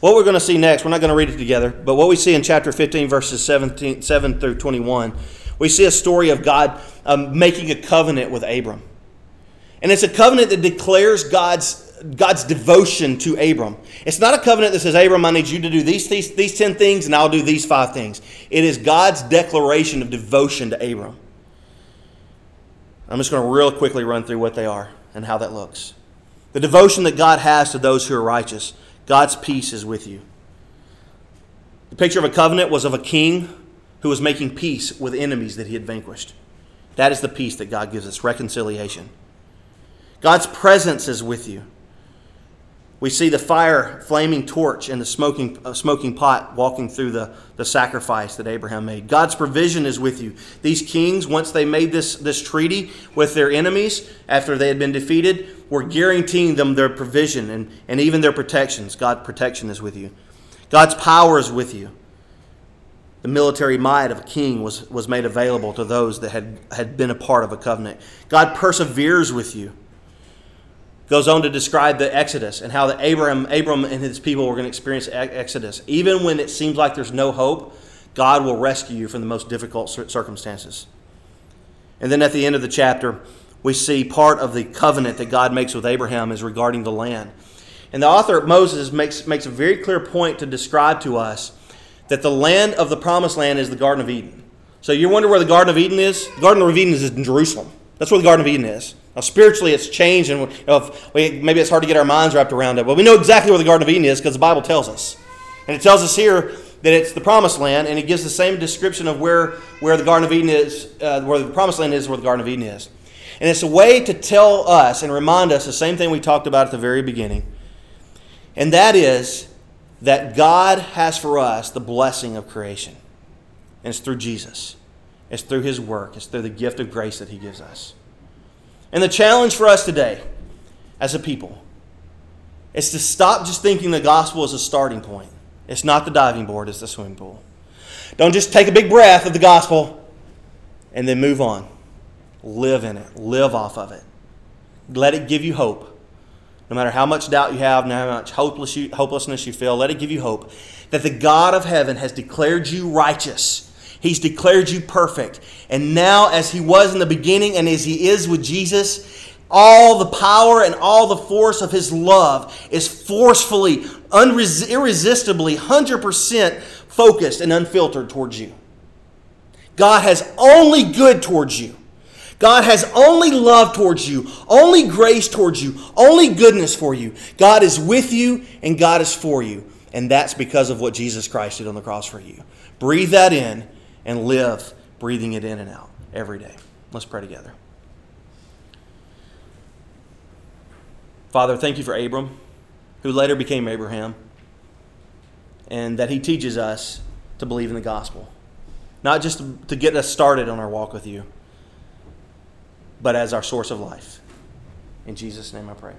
What we're going to see next, we're not going to read it together, but what we see in chapter 15, verses 17, 7 through 21, we see a story of God um, making a covenant with Abram. And it's a covenant that declares God's, God's devotion to Abram. It's not a covenant that says, Abram, I need you to do these, these, these 10 things and I'll do these five things. It is God's declaration of devotion to Abram. I'm just going to real quickly run through what they are and how that looks. The devotion that God has to those who are righteous, God's peace is with you. The picture of a covenant was of a king who was making peace with enemies that he had vanquished. That is the peace that God gives us reconciliation. God's presence is with you. We see the fire flaming torch and the smoking, uh, smoking pot walking through the, the sacrifice that Abraham made. God's provision is with you. These kings, once they made this, this treaty with their enemies after they had been defeated, were guaranteeing them their provision and, and even their protections. God's protection is with you. God's power is with you. The military might of a king was, was made available to those that had, had been a part of a covenant. God perseveres with you goes on to describe the Exodus and how the Abram, Abram and his people were going to experience Exodus. Even when it seems like there's no hope, God will rescue you from the most difficult circumstances. And then at the end of the chapter, we see part of the covenant that God makes with Abraham is regarding the land. And the author Moses makes, makes a very clear point to describe to us that the land of the promised land is the Garden of Eden. So you wonder where the Garden of Eden is? The Garden of Eden is in Jerusalem. That's where the Garden of Eden is. Now, spiritually, it's changed, and you know, we, maybe it's hard to get our minds wrapped around it. But we know exactly where the Garden of Eden is because the Bible tells us. And it tells us here that it's the promised land, and it gives the same description of where, where the Garden of Eden is, uh, where the promised land is, where the Garden of Eden is. And it's a way to tell us and remind us the same thing we talked about at the very beginning. And that is that God has for us the blessing of creation. And it's through Jesus, it's through His work, it's through the gift of grace that He gives us. And the challenge for us today as a people is to stop just thinking the gospel is a starting point. It's not the diving board, it's the swimming pool. Don't just take a big breath of the gospel and then move on. Live in it, live off of it. Let it give you hope. No matter how much doubt you have, no matter how much hopeless you, hopelessness you feel, let it give you hope that the God of heaven has declared you righteous He's declared you perfect. And now, as He was in the beginning and as He is with Jesus, all the power and all the force of His love is forcefully, unres- irresistibly, 100% focused and unfiltered towards you. God has only good towards you. God has only love towards you, only grace towards you, only goodness for you. God is with you and God is for you. And that's because of what Jesus Christ did on the cross for you. Breathe that in and live breathing it in and out every day. Let's pray together. Father, thank you for Abram, who later became Abraham, and that he teaches us to believe in the gospel. Not just to get us started on our walk with you, but as our source of life. In Jesus' name I pray.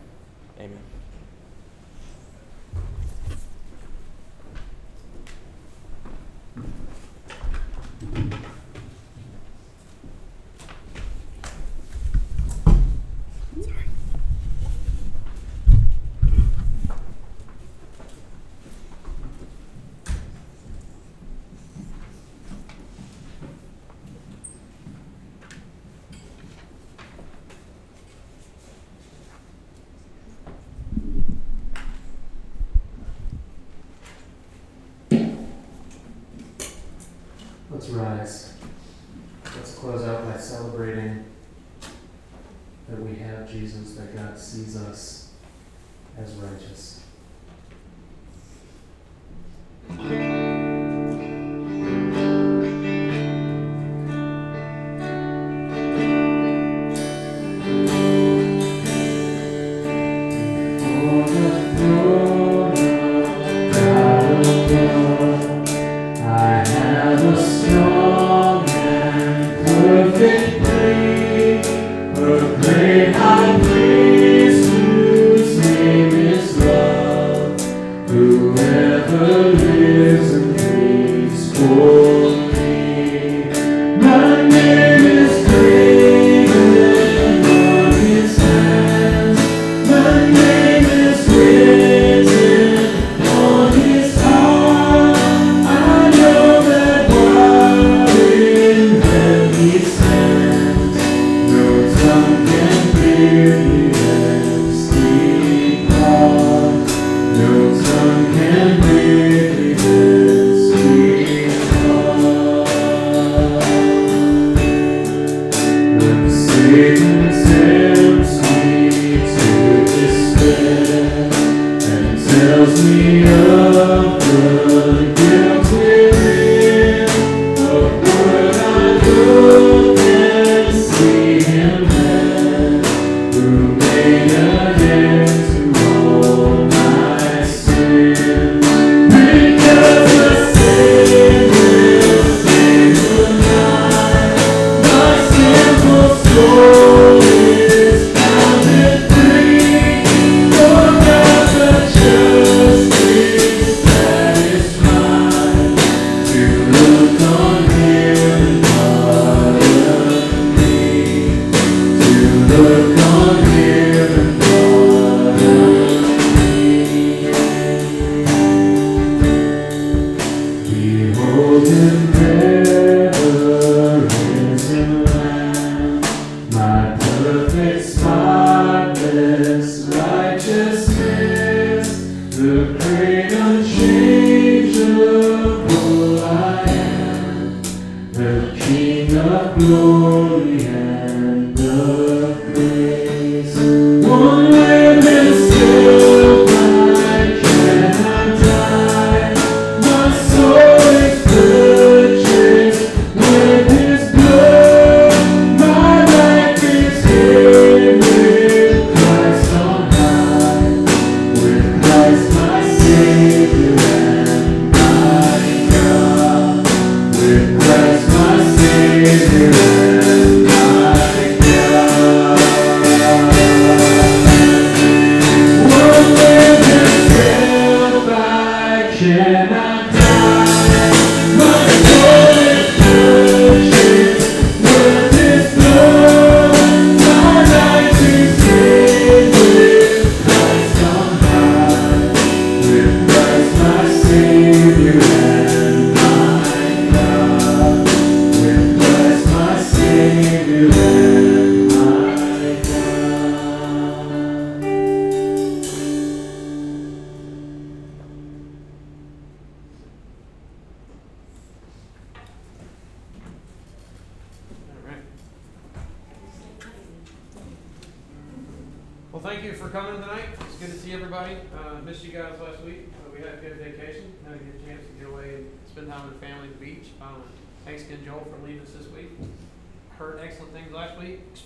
Amen. Let's rise. Let's close out by celebrating that we have Jesus, that God sees us as righteous.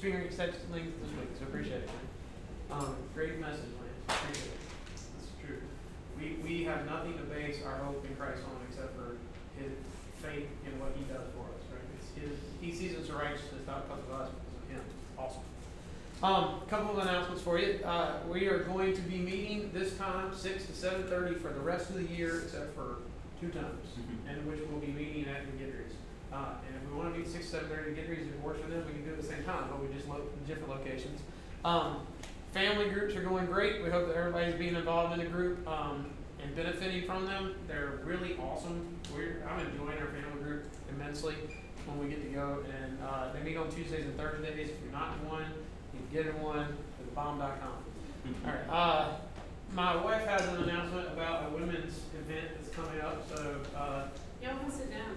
Week. Experienced things this week. So appreciate it, man. Um, great message, man. Appreciate it. That's true. We, we have nothing to base our hope in Christ on except for his faith in what he does for us, right? It's his, he sees us righteousness, not because of us, because of him. Awesome. Um, couple of announcements for you. Uh, we are going to be meeting this time, six to seven thirty for the rest of the year, except for two times, and which we'll be meeting at McGinry's. Uh, and if we want to meet six, seven thirty at McGinry's, if it works for them, we can do it at the same time, but we just lo- different locations. Um, family groups are going great. We hope that everybody's being involved in the group um, and benefiting from them. They're really awesome. We're, I'm enjoying our family group immensely when we get to go. And uh, they meet on Tuesdays and Thursdays. If you're not in one, you can get in one at bomb.com. All right. Uh, my wife has an announcement about a women's event that's coming up. So, uh, Y'all can sit down.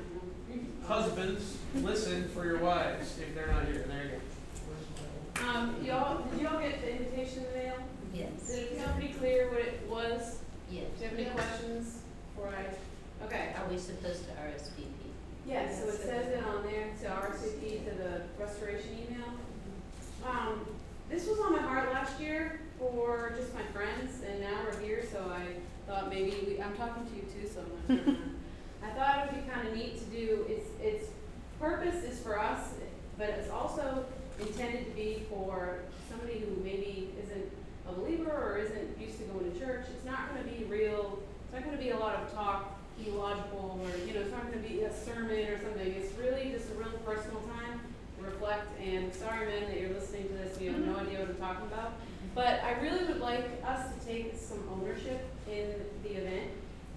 Husbands, listen for your wives if they're not here. There you go. Um, y'all, did y'all get the invitation in the mail? Yes, Did it become pretty clear what it was? yes. Do you have any questions before I, okay. Are we supposed to RSVP? Yeah, so it says it on there to RSVP to the restoration email. Um, this was on my heart last year for just my friends, and now we're here, so I thought maybe we, I'm talking to you too, so I'm not sure. I thought it would be kind of neat to do, its, its purpose is for us, but it's also intended to be for somebody who maybe isn't a believer or isn't used to going to church. It's not gonna be real, it's not gonna be a lot of talk, theological, or, you know, it's not gonna be a sermon or something. It's really just a real personal time to reflect, and sorry, men, that you're listening to this, and you have no mm-hmm. idea what I'm talking about. But I really would like us to take some ownership in the event.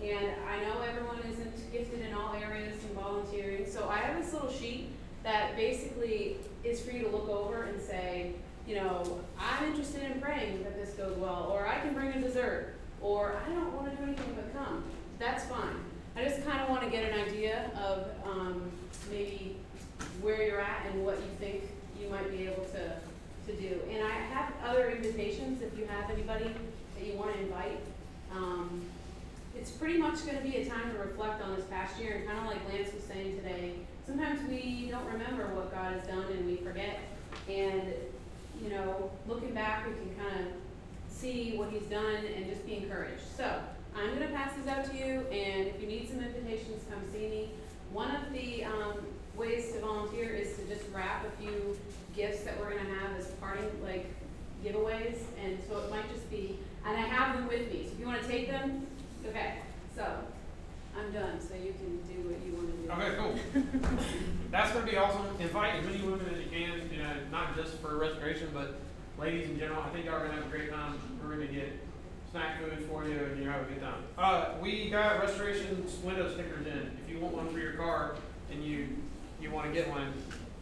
And I know everyone isn't gifted in all areas in volunteering, so I have this little sheet that basically is for you to look over and say, you know, I'm interested in praying that this goes well, or I can bring a dessert, or I don't wanna do anything but come. That's fine. I just kinda wanna get an idea of, um, maybe where you're at and what you think you might be able to, to do. And I have other invitations, if you have anybody that you wanna invite, Um, it's pretty much gonna be a time to reflect on this past year, and kinda like Lance was saying today, sometimes we don't remember what God has done and we forget. And, you know, looking back, we can kinda see what he's done and just be encouraged. So, I'm gonna pass these out to you, and if you need some invitations, come see me. One of the, um, ways to volunteer is to just wrap a few gifts that we're gonna have as parting, like, giveaways, and so it might just be, and I have them with me, so if you wanna take them, okay, so, I'm done, so you can do what you wanna do. Okay, cool. That's gonna be awesome. Invite as many women as you can, you know, not just for restoration, but ladies in general. I think y'all are gonna have a great time. We're gonna get snack food for you and you're having a good time. Uh, we got restoration window stickers in. If you want one for your car and you, you wanna get one,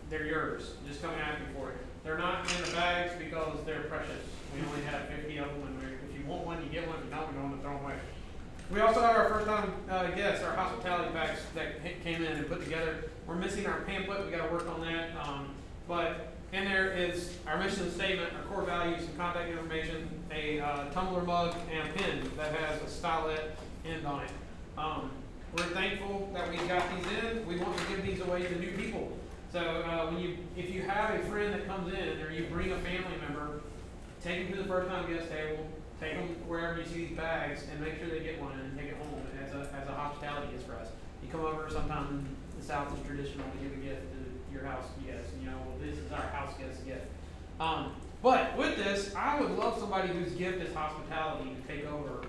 they're yours. Just come and ask me for it. They're not in the bags because they're precious. We only have fifty of them and we- if you want one, you get one. If you don't, we don't want to throw them away. We also have our first time uh, guests, our hospitality packs that ca- came in and put together. We're missing our pamphlet, we gotta work on that. Um, but in there is our mission statement, our core values, some contact information, a uh, tumbler mug, and a pin that has a stylet end on it. Um, we're thankful that we got these in. We want to give these away to new people. So uh, when you, if you have a friend that comes in, or you bring a family member, take them to the first time guest table, take them wherever you see these bags, and make sure they get one and take it home as a, as a hospitality gift for us. You come over sometime in the South is traditional to give a gift to your house guest, you know, well, this is our house guest gift. Um, but with this, I would love somebody whose gift is hospitality to take over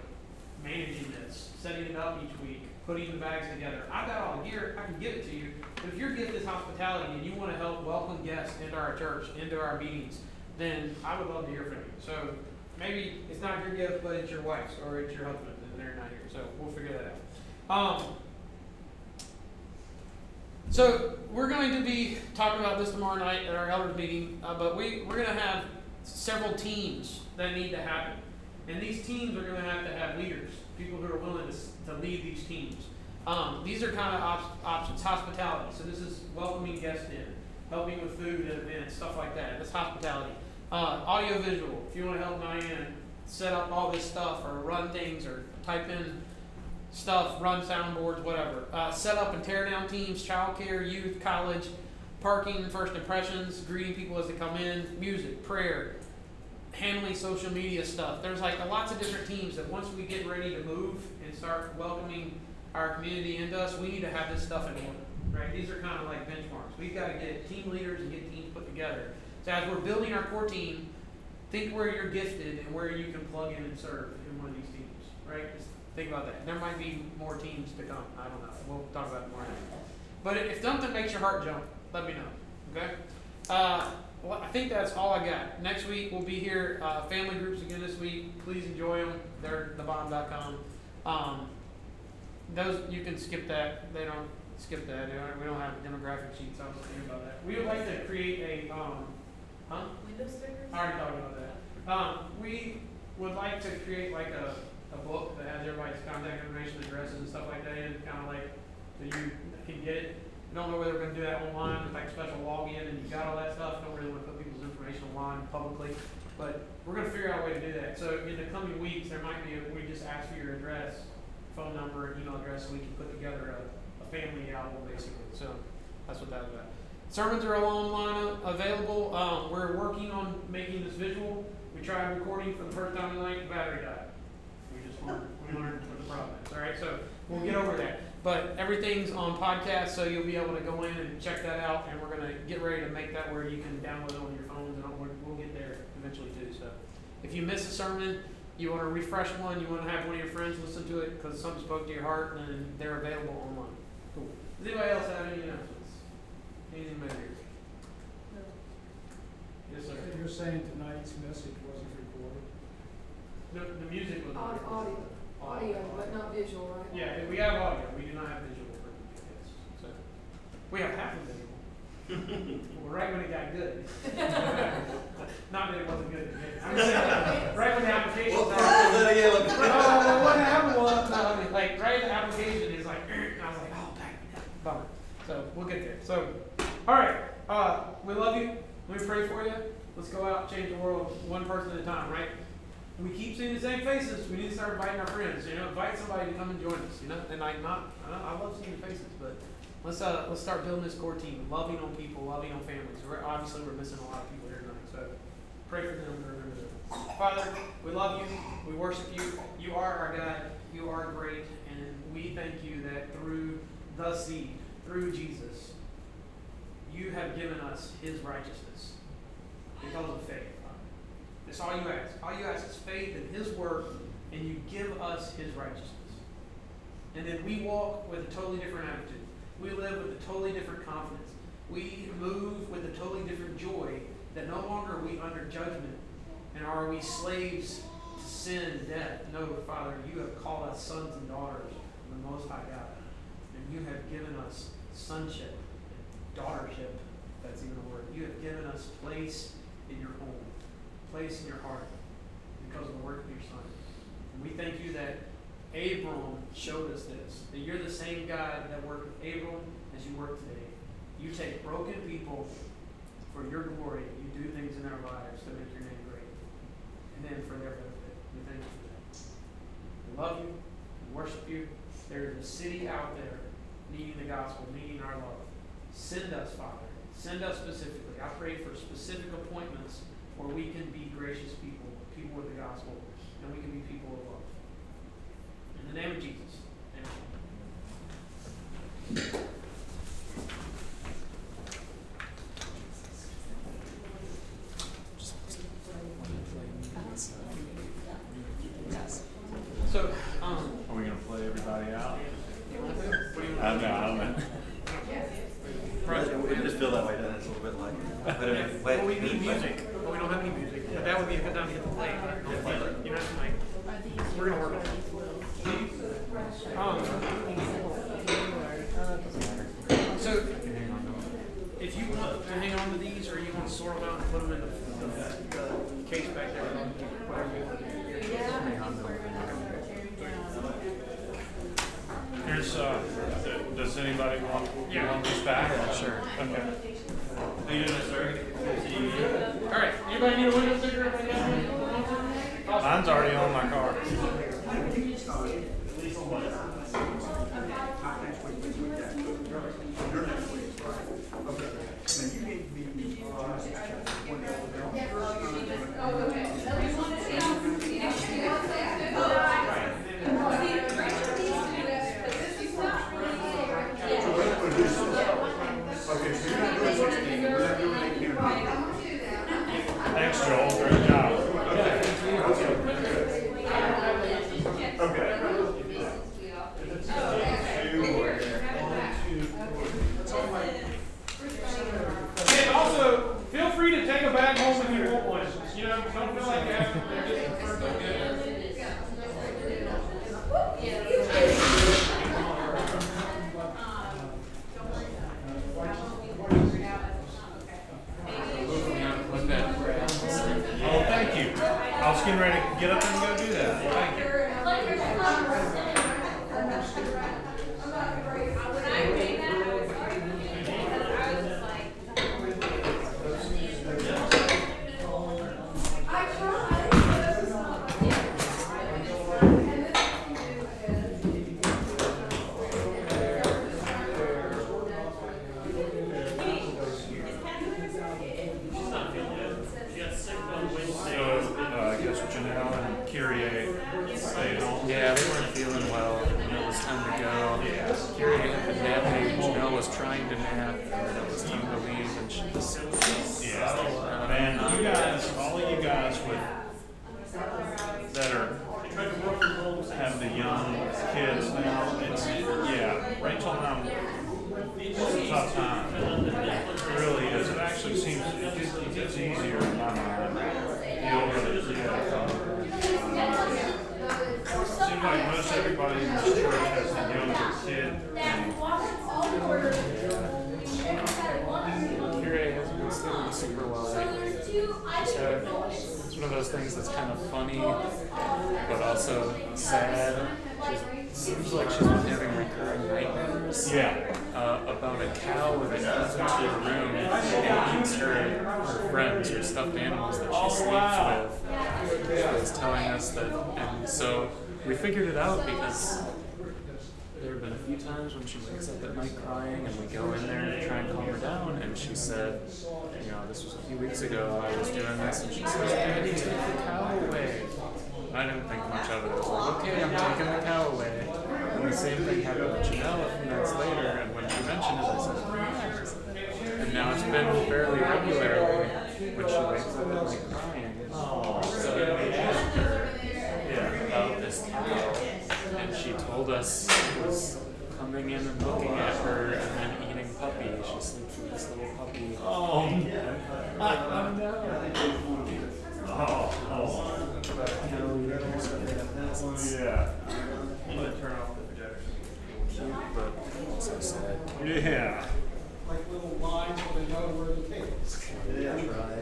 managing this, setting it up each week, putting the bags together. I've got all the gear, I can give it to you. But if your gift is hospitality and you want to help welcome guests into our church, into our meetings, then I would love to hear from you. So maybe it's not your gift, but it's your wife's or it's your husband's, and they're not here. So we'll figure that out. Um, so we're going to be talking about this tomorrow night at our elders meeting, uh, but we, we're going to have several teams that need to happen. And these teams are going to have to have leaders, people who are willing to, to lead these teams. Um, these are kind of op- options, hospitality. So this is welcoming guests in, helping with food and events, stuff like that. That's hospitality. Uh, audio visual, if you want to help Diane set up all this stuff or run things or type in stuff, run soundboards, whatever. Uh, set up and tear down teams, childcare, youth, college, parking, first impressions, greeting people as they come in, music, prayer, handling social media stuff. There's like lots of different teams that once we get ready to move and start welcoming our community into us, we need to have this stuff in order. Right? These are kind of like benchmarks. We've got to get team leaders and get teams put together. So as we're building our core team, think where you're gifted and where you can plug in and serve in one of these teams. Right? Just think about that. There might be more teams to come. I don't know. We'll talk about it more. But if something makes your heart jump, let me know. Okay? Uh, well, I think that's all I got. Next week we'll be here. Uh, family groups again this week. Please enjoy them. They're thebomb.com. Um, those you can skip that. They don't skip that. We don't have demographic sheets. I was thinking about that. We would like to create a um, huh? Window stickers? I already talked about that. Um, we would like to create like a, a book that has everybody's contact information, addresses and stuff like that and kind of like, so you can get it. We don't know whether we're gonna do that online with like special login and you got all that stuff, don't really wanna put people's information online publicly. But we're gonna figure out a way to do that. So in the coming weeks, there might be, a we just ask for your address, phone number, and email address, so we can put together a, a family album basically. So that's what that's about. Sermons are online available. Um, we're working on making this visual. We tried recording for the first time tonight, the battery died. We just learned, we learned what the problem is. All right, so we'll get over that. But everything's on podcast, so you'll be able to go in and check that out. And we're gonna get ready to make that where you can download it on your phones, and we'll, we'll get there eventually too. So if you miss a sermon, you want to refresh one, you want to have one of your friends listen to it because something spoke to your heart, and they're available online. Cool. Does anybody else have any announcements? Anything major? Yes, sir. You're saying tonight's message wasn't recorded? The, the music was. Au- Audio, audio, but not visual, right? Yeah, we have audio, we do not have visual for the yes, so. We have half of visual. Well, right when it got good. Not that it wasn't good. at the beginning. I'm saying, right when the application Well, started. that again. No, no, what happened was, no, I mean, like, right at the application is like, and I was like, oh, dang, bummer. So, we'll get there. So, all right, uh, we love you. Let me pray for you. Let's go out, and change the world one person at a time, right? we keep seeing the same faces. We need to start inviting our friends. You know, invite somebody to come and join us. You know, and I not I, love seeing the faces, but let's uh let's start building this core team, loving on people, loving on families. We're obviously we're missing a lot of people here tonight, so pray for them remember them. Father, we love you. We worship you. You are our God. You are great, and we thank you that through the seed, through Jesus, you have given us His righteousness because of faith. That's all you ask. All you ask is faith in His work, and you give us His righteousness. And then we walk with a totally different attitude. We live with a totally different confidence. We move with a totally different joy that no longer are we under judgment and are we slaves to sin and death. No, Father, you have called us sons and daughters of the Most High God. And you have given us sonship daughtership, if that's even a word. You have given us place in your home, place in your heart because of the work of your Son. And we thank you that Abram showed us this, that you're the same God that worked with Abram as you work today. You take broken people for your glory. You do things in their lives to make your name great. And then for their benefit. We thank you for that. We love you. We worship you. There is a city out there needing the gospel, needing our love. Send us, Father. Send us specifically. I pray for specific appointments where we can be gracious people, people with the gospel, and we can be people of love. In the name of Jesus. Getting ready to get up and go do that. Thank you. When she wakes up at night crying, and we go in there to try and calm her down. And she said, you know, this was a few weeks ago. I was doing this, and she says, "Daddy, take the cow away." I didn't think much of it. I was like, "Okay, I'm taking the cow away." And the same thing happened with Janelle a few nights later. And when she mentioned it, I said. And now it's been fairly regularly when she wakes up at night crying. So Yeah. about this cow, and she told us she was coming in and looking at her and then eating puppy. She sleeps with this little puppy. Oh, I know. oh, oh, No, don't oh, yeah. I'm gonna turn off the projector. Cute, but also sad. Yeah. Like little lines where they know where the tape is.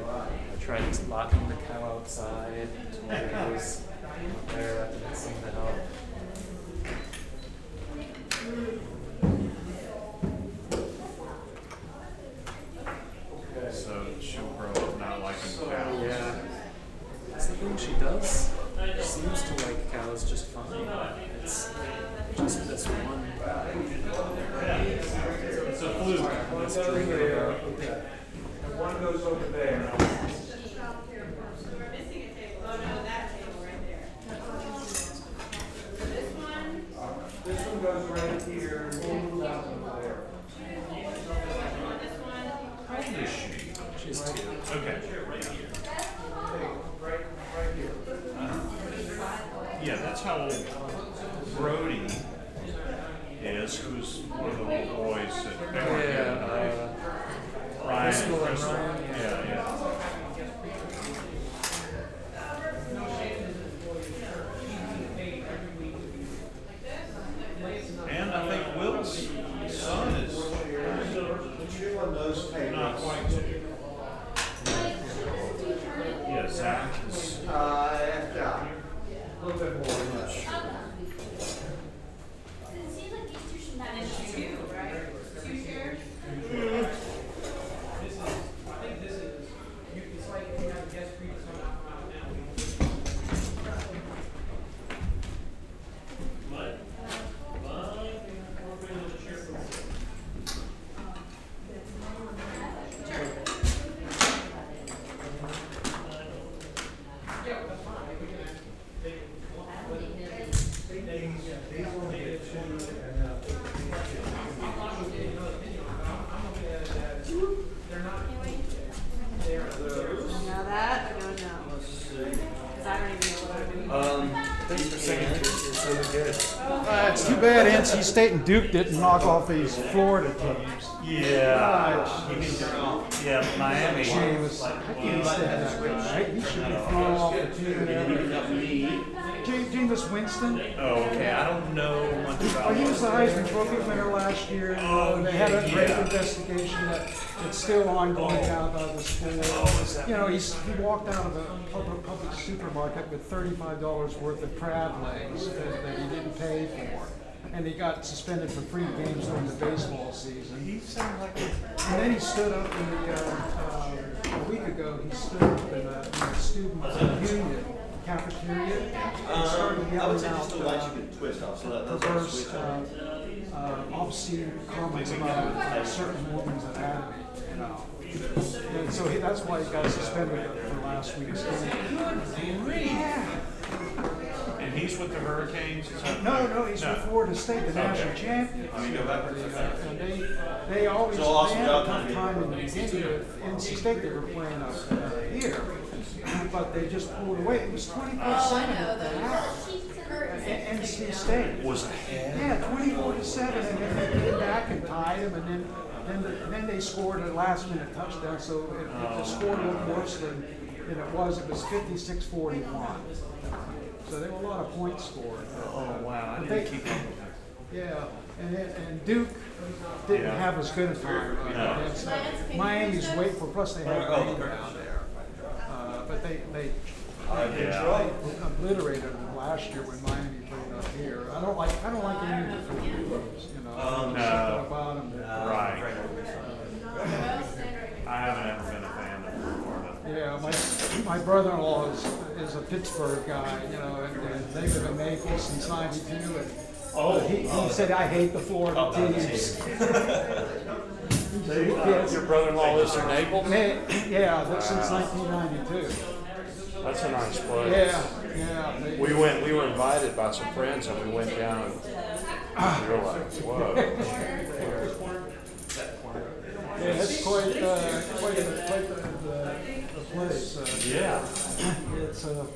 I tried just locking the cow outside. Told her it was there. That didn't seem to help. Now that, I don't know. Cause I don't even know what I'm doing. Um, Thanks for singing. You're so good. Uh, it's too bad NC State and Duke didn't knock off these Florida teams. Yeah. Yeah, Miami. Jameis, I can't stand that guy. He should be thrown off the team and everything. Ja- Jameis Winston, Oh, okay, I don't know much about. well, he was the Heisman Trophy winner last year. and, Oh, They had a yeah, great yeah. investigation that, it's still ongoing oh. out of the school. Oh, you know, he's, he walked out of a public, public supermarket with thirty-five dollars worth of crab legs that, that he didn't pay for. And he got suspended for three games during the baseball season. He sounded like. And then he stood up in the, uh, uh, a week ago, he stood up in the, in the student union cafeteria and started yelling out, uh, twist off, so that, perverse, uh, uh, obscene comments about a certain woman's anatomy, you know. And so he, that's why he got suspended for last week's game. Yeah. And he's with the Hurricanes? is that- No, no, he's with Florida State, the national Okay. champions. Oh, you go backwards? Uh, And they, they always, So Austin they had a got tough them. time in the beginning with NC State, they were playing up uh, here. But they just pulled away, it was twenty-four seven at the half. N- NC State. Was ahead. Yeah, twenty-four to seven, and then they came back and tied them, and then, then, the- then they scored a last-minute touchdown, so if, if the score looked worse than, than it was, it was fifty-six forty-one. So there were a lot of points scored. Oh, wow, I didn't they- keep up with that. Yeah, and then, and Duke didn't Yeah. have as good a time. uh, No. against, uh, Miami's wait for, plus they had Oh, rain okay. down there. Uh, but they, they Yeah. obliterated them last year when Miami played up here. I don't like, I don't like any of the four teams, you know. Um, There's something no. about them that- Right. I haven't ever been a fan of Florida. Yeah, Yeah, my, my brother-in-law is, is a Pittsburgh guy, you know, and, and they live in Naples and since ninety-two, and Oh, he, he said, I hate the Florida teams. Your brother-in-law lives in Naples? Man, yeah, that's since nineteen ninety-two. That's a nice place. Yeah, yeah. they- We went, we were invited by some friends and we went down and we were like, whoa. Yeah, it's quite, uh, quite, a- quite the, the, the place. Uh, Yeah. It's a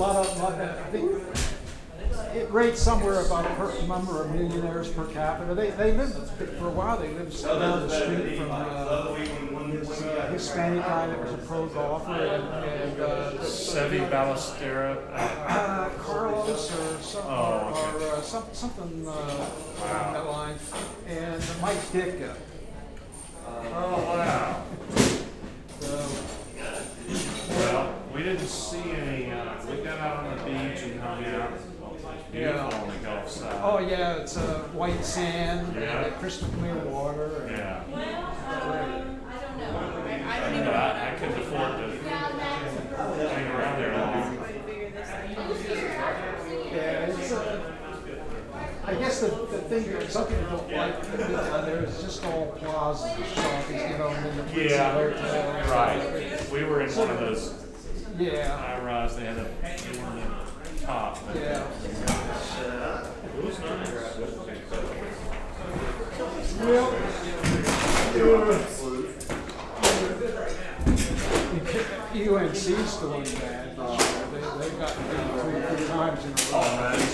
lot of, lot of, I think it rates somewhere about per number of millionaires per capita. They, they lived, for a while, they lived down the street from, uh, this uh, Hispanic guy that was a pro golfer and, and, uh, Seve Ballestera. uh, Carlos or some, Oh, okay. or, uh, some, something, uh, along that line, and Mike Ditka. Oh, wow. So, Well, we didn't see any, uh, we got out on the beach and hung out. It's beautiful on the Gulf side. Oh yeah, it's uh, white sand, Yeah. and crystal clear water. and- Yeah. I don't But I, I couldn't afford to hang around there thing that some people don't like uh, there is just all plazas, shopping, you know, and then the Prince Yeah, Hotel. right. We were in one of those Yeah, high rise, they had a, they were on the top. but yeah. It was nice. UNC's doing bad. They, they've gotten beat three, three times in a row.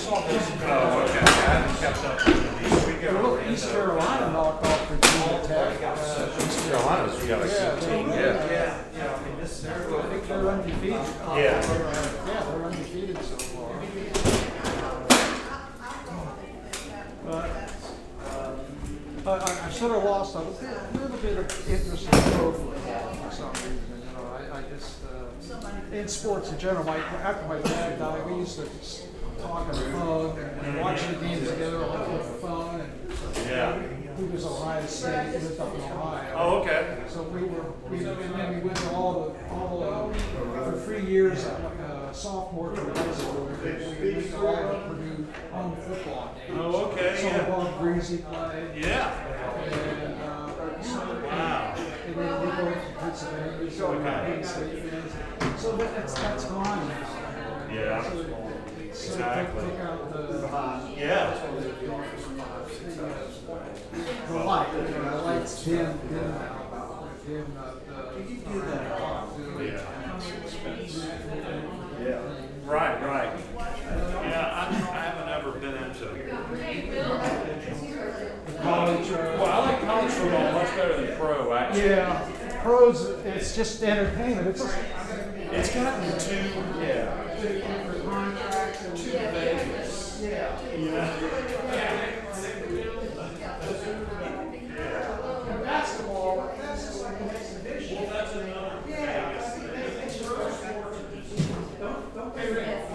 Oh, okay. I haven't kept up with these. But look, East Carolina knocked off Virginia Tech. Uh, East Carolina's, we got a Yeah, good they- team, yeah. Yeah, I mean, this, I think they're undefeated. Yeah. Yeah, they're undefeated so far. But, uh, I, I sort of lost a little bit of interest in pro football for some reason, you know, I, I just, uh, in sports in general, my, after my dad died, we used to s- talk on the phone and watch the games together on the phone and Yeah. he was Ohio State, he lived up in Ohio. Oh, okay. So we were, we, and then we went to all the, all, uh, for three years, uh, sophomore through high school, we we went to all the Purdue home football games. Oh, okay, Saw yeah. Bob Griese play, Yeah. and, Wow. And then go to Pennsylvania, so Okay. So that, that's, that's gone. Yeah. So Exactly. Out the, Yeah. the light, the light's dim. Yeah. Right, right. Yeah, I, I haven't ever been into. College, uh, Well, I like college football much better than pro, actually. Yeah, pros, it's just entertainment. It's just, It's gotten too, yeah. for contracts and. Yeah. And basketball, that's just like an exhibition. Yeah. Don't, don't pay rent.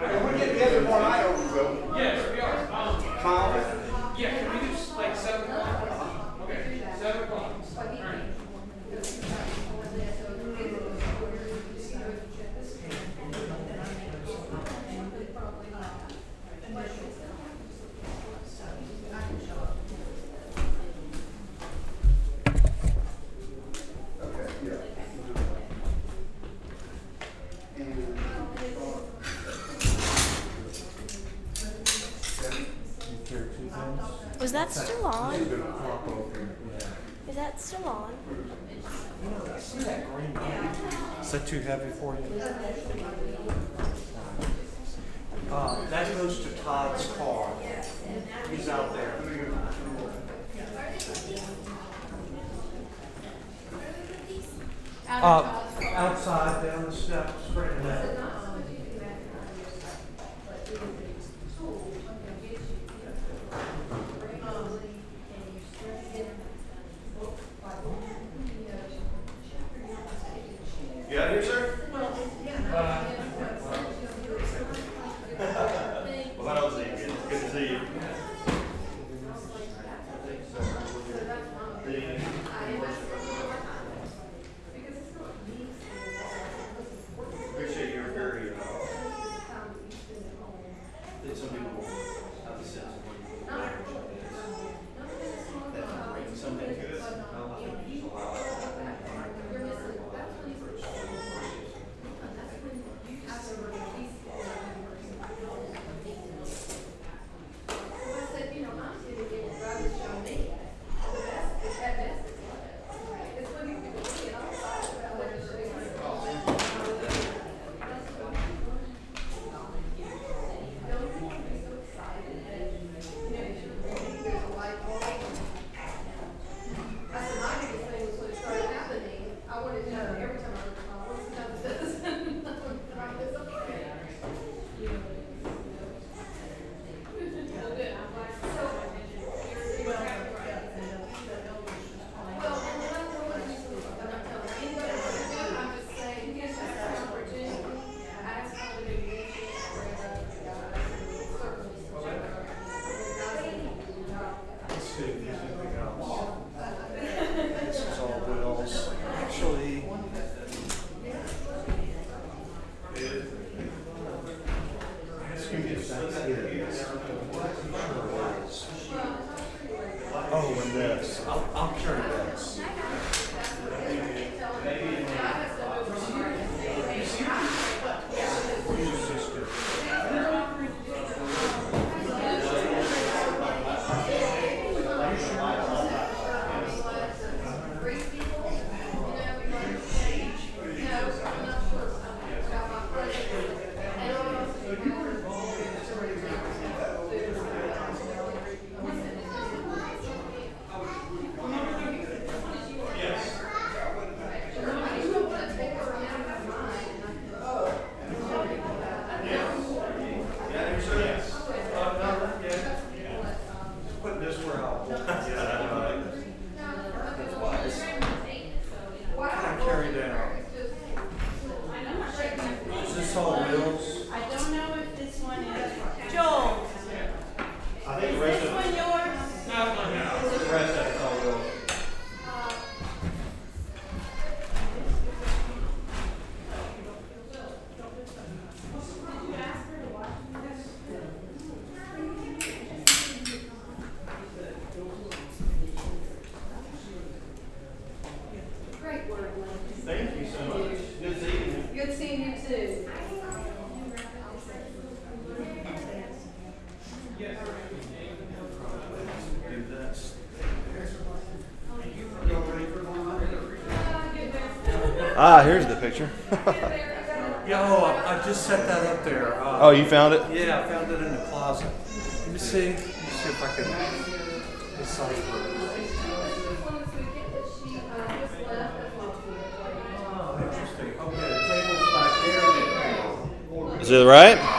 we're getting together tomorrow night over Will. Yes, we are. Um, Colin. yeah, can we do s- like seven o'clock? Okay, seven o'clock. All right. Okay, yeah. Was that still on? Is that still on? Is that too heavy for you? Uh, that goes to Todd's car. He's out there. Uh, outside, down the steps, straight ahead. Ah, here's the picture. Yo, I, I just set that up there. Uh, oh, you found it? Yeah, I found it in the closet. Let me see. Let me see if I can decipher it. Oh, interesting. Okay, the table's back there. Is it right?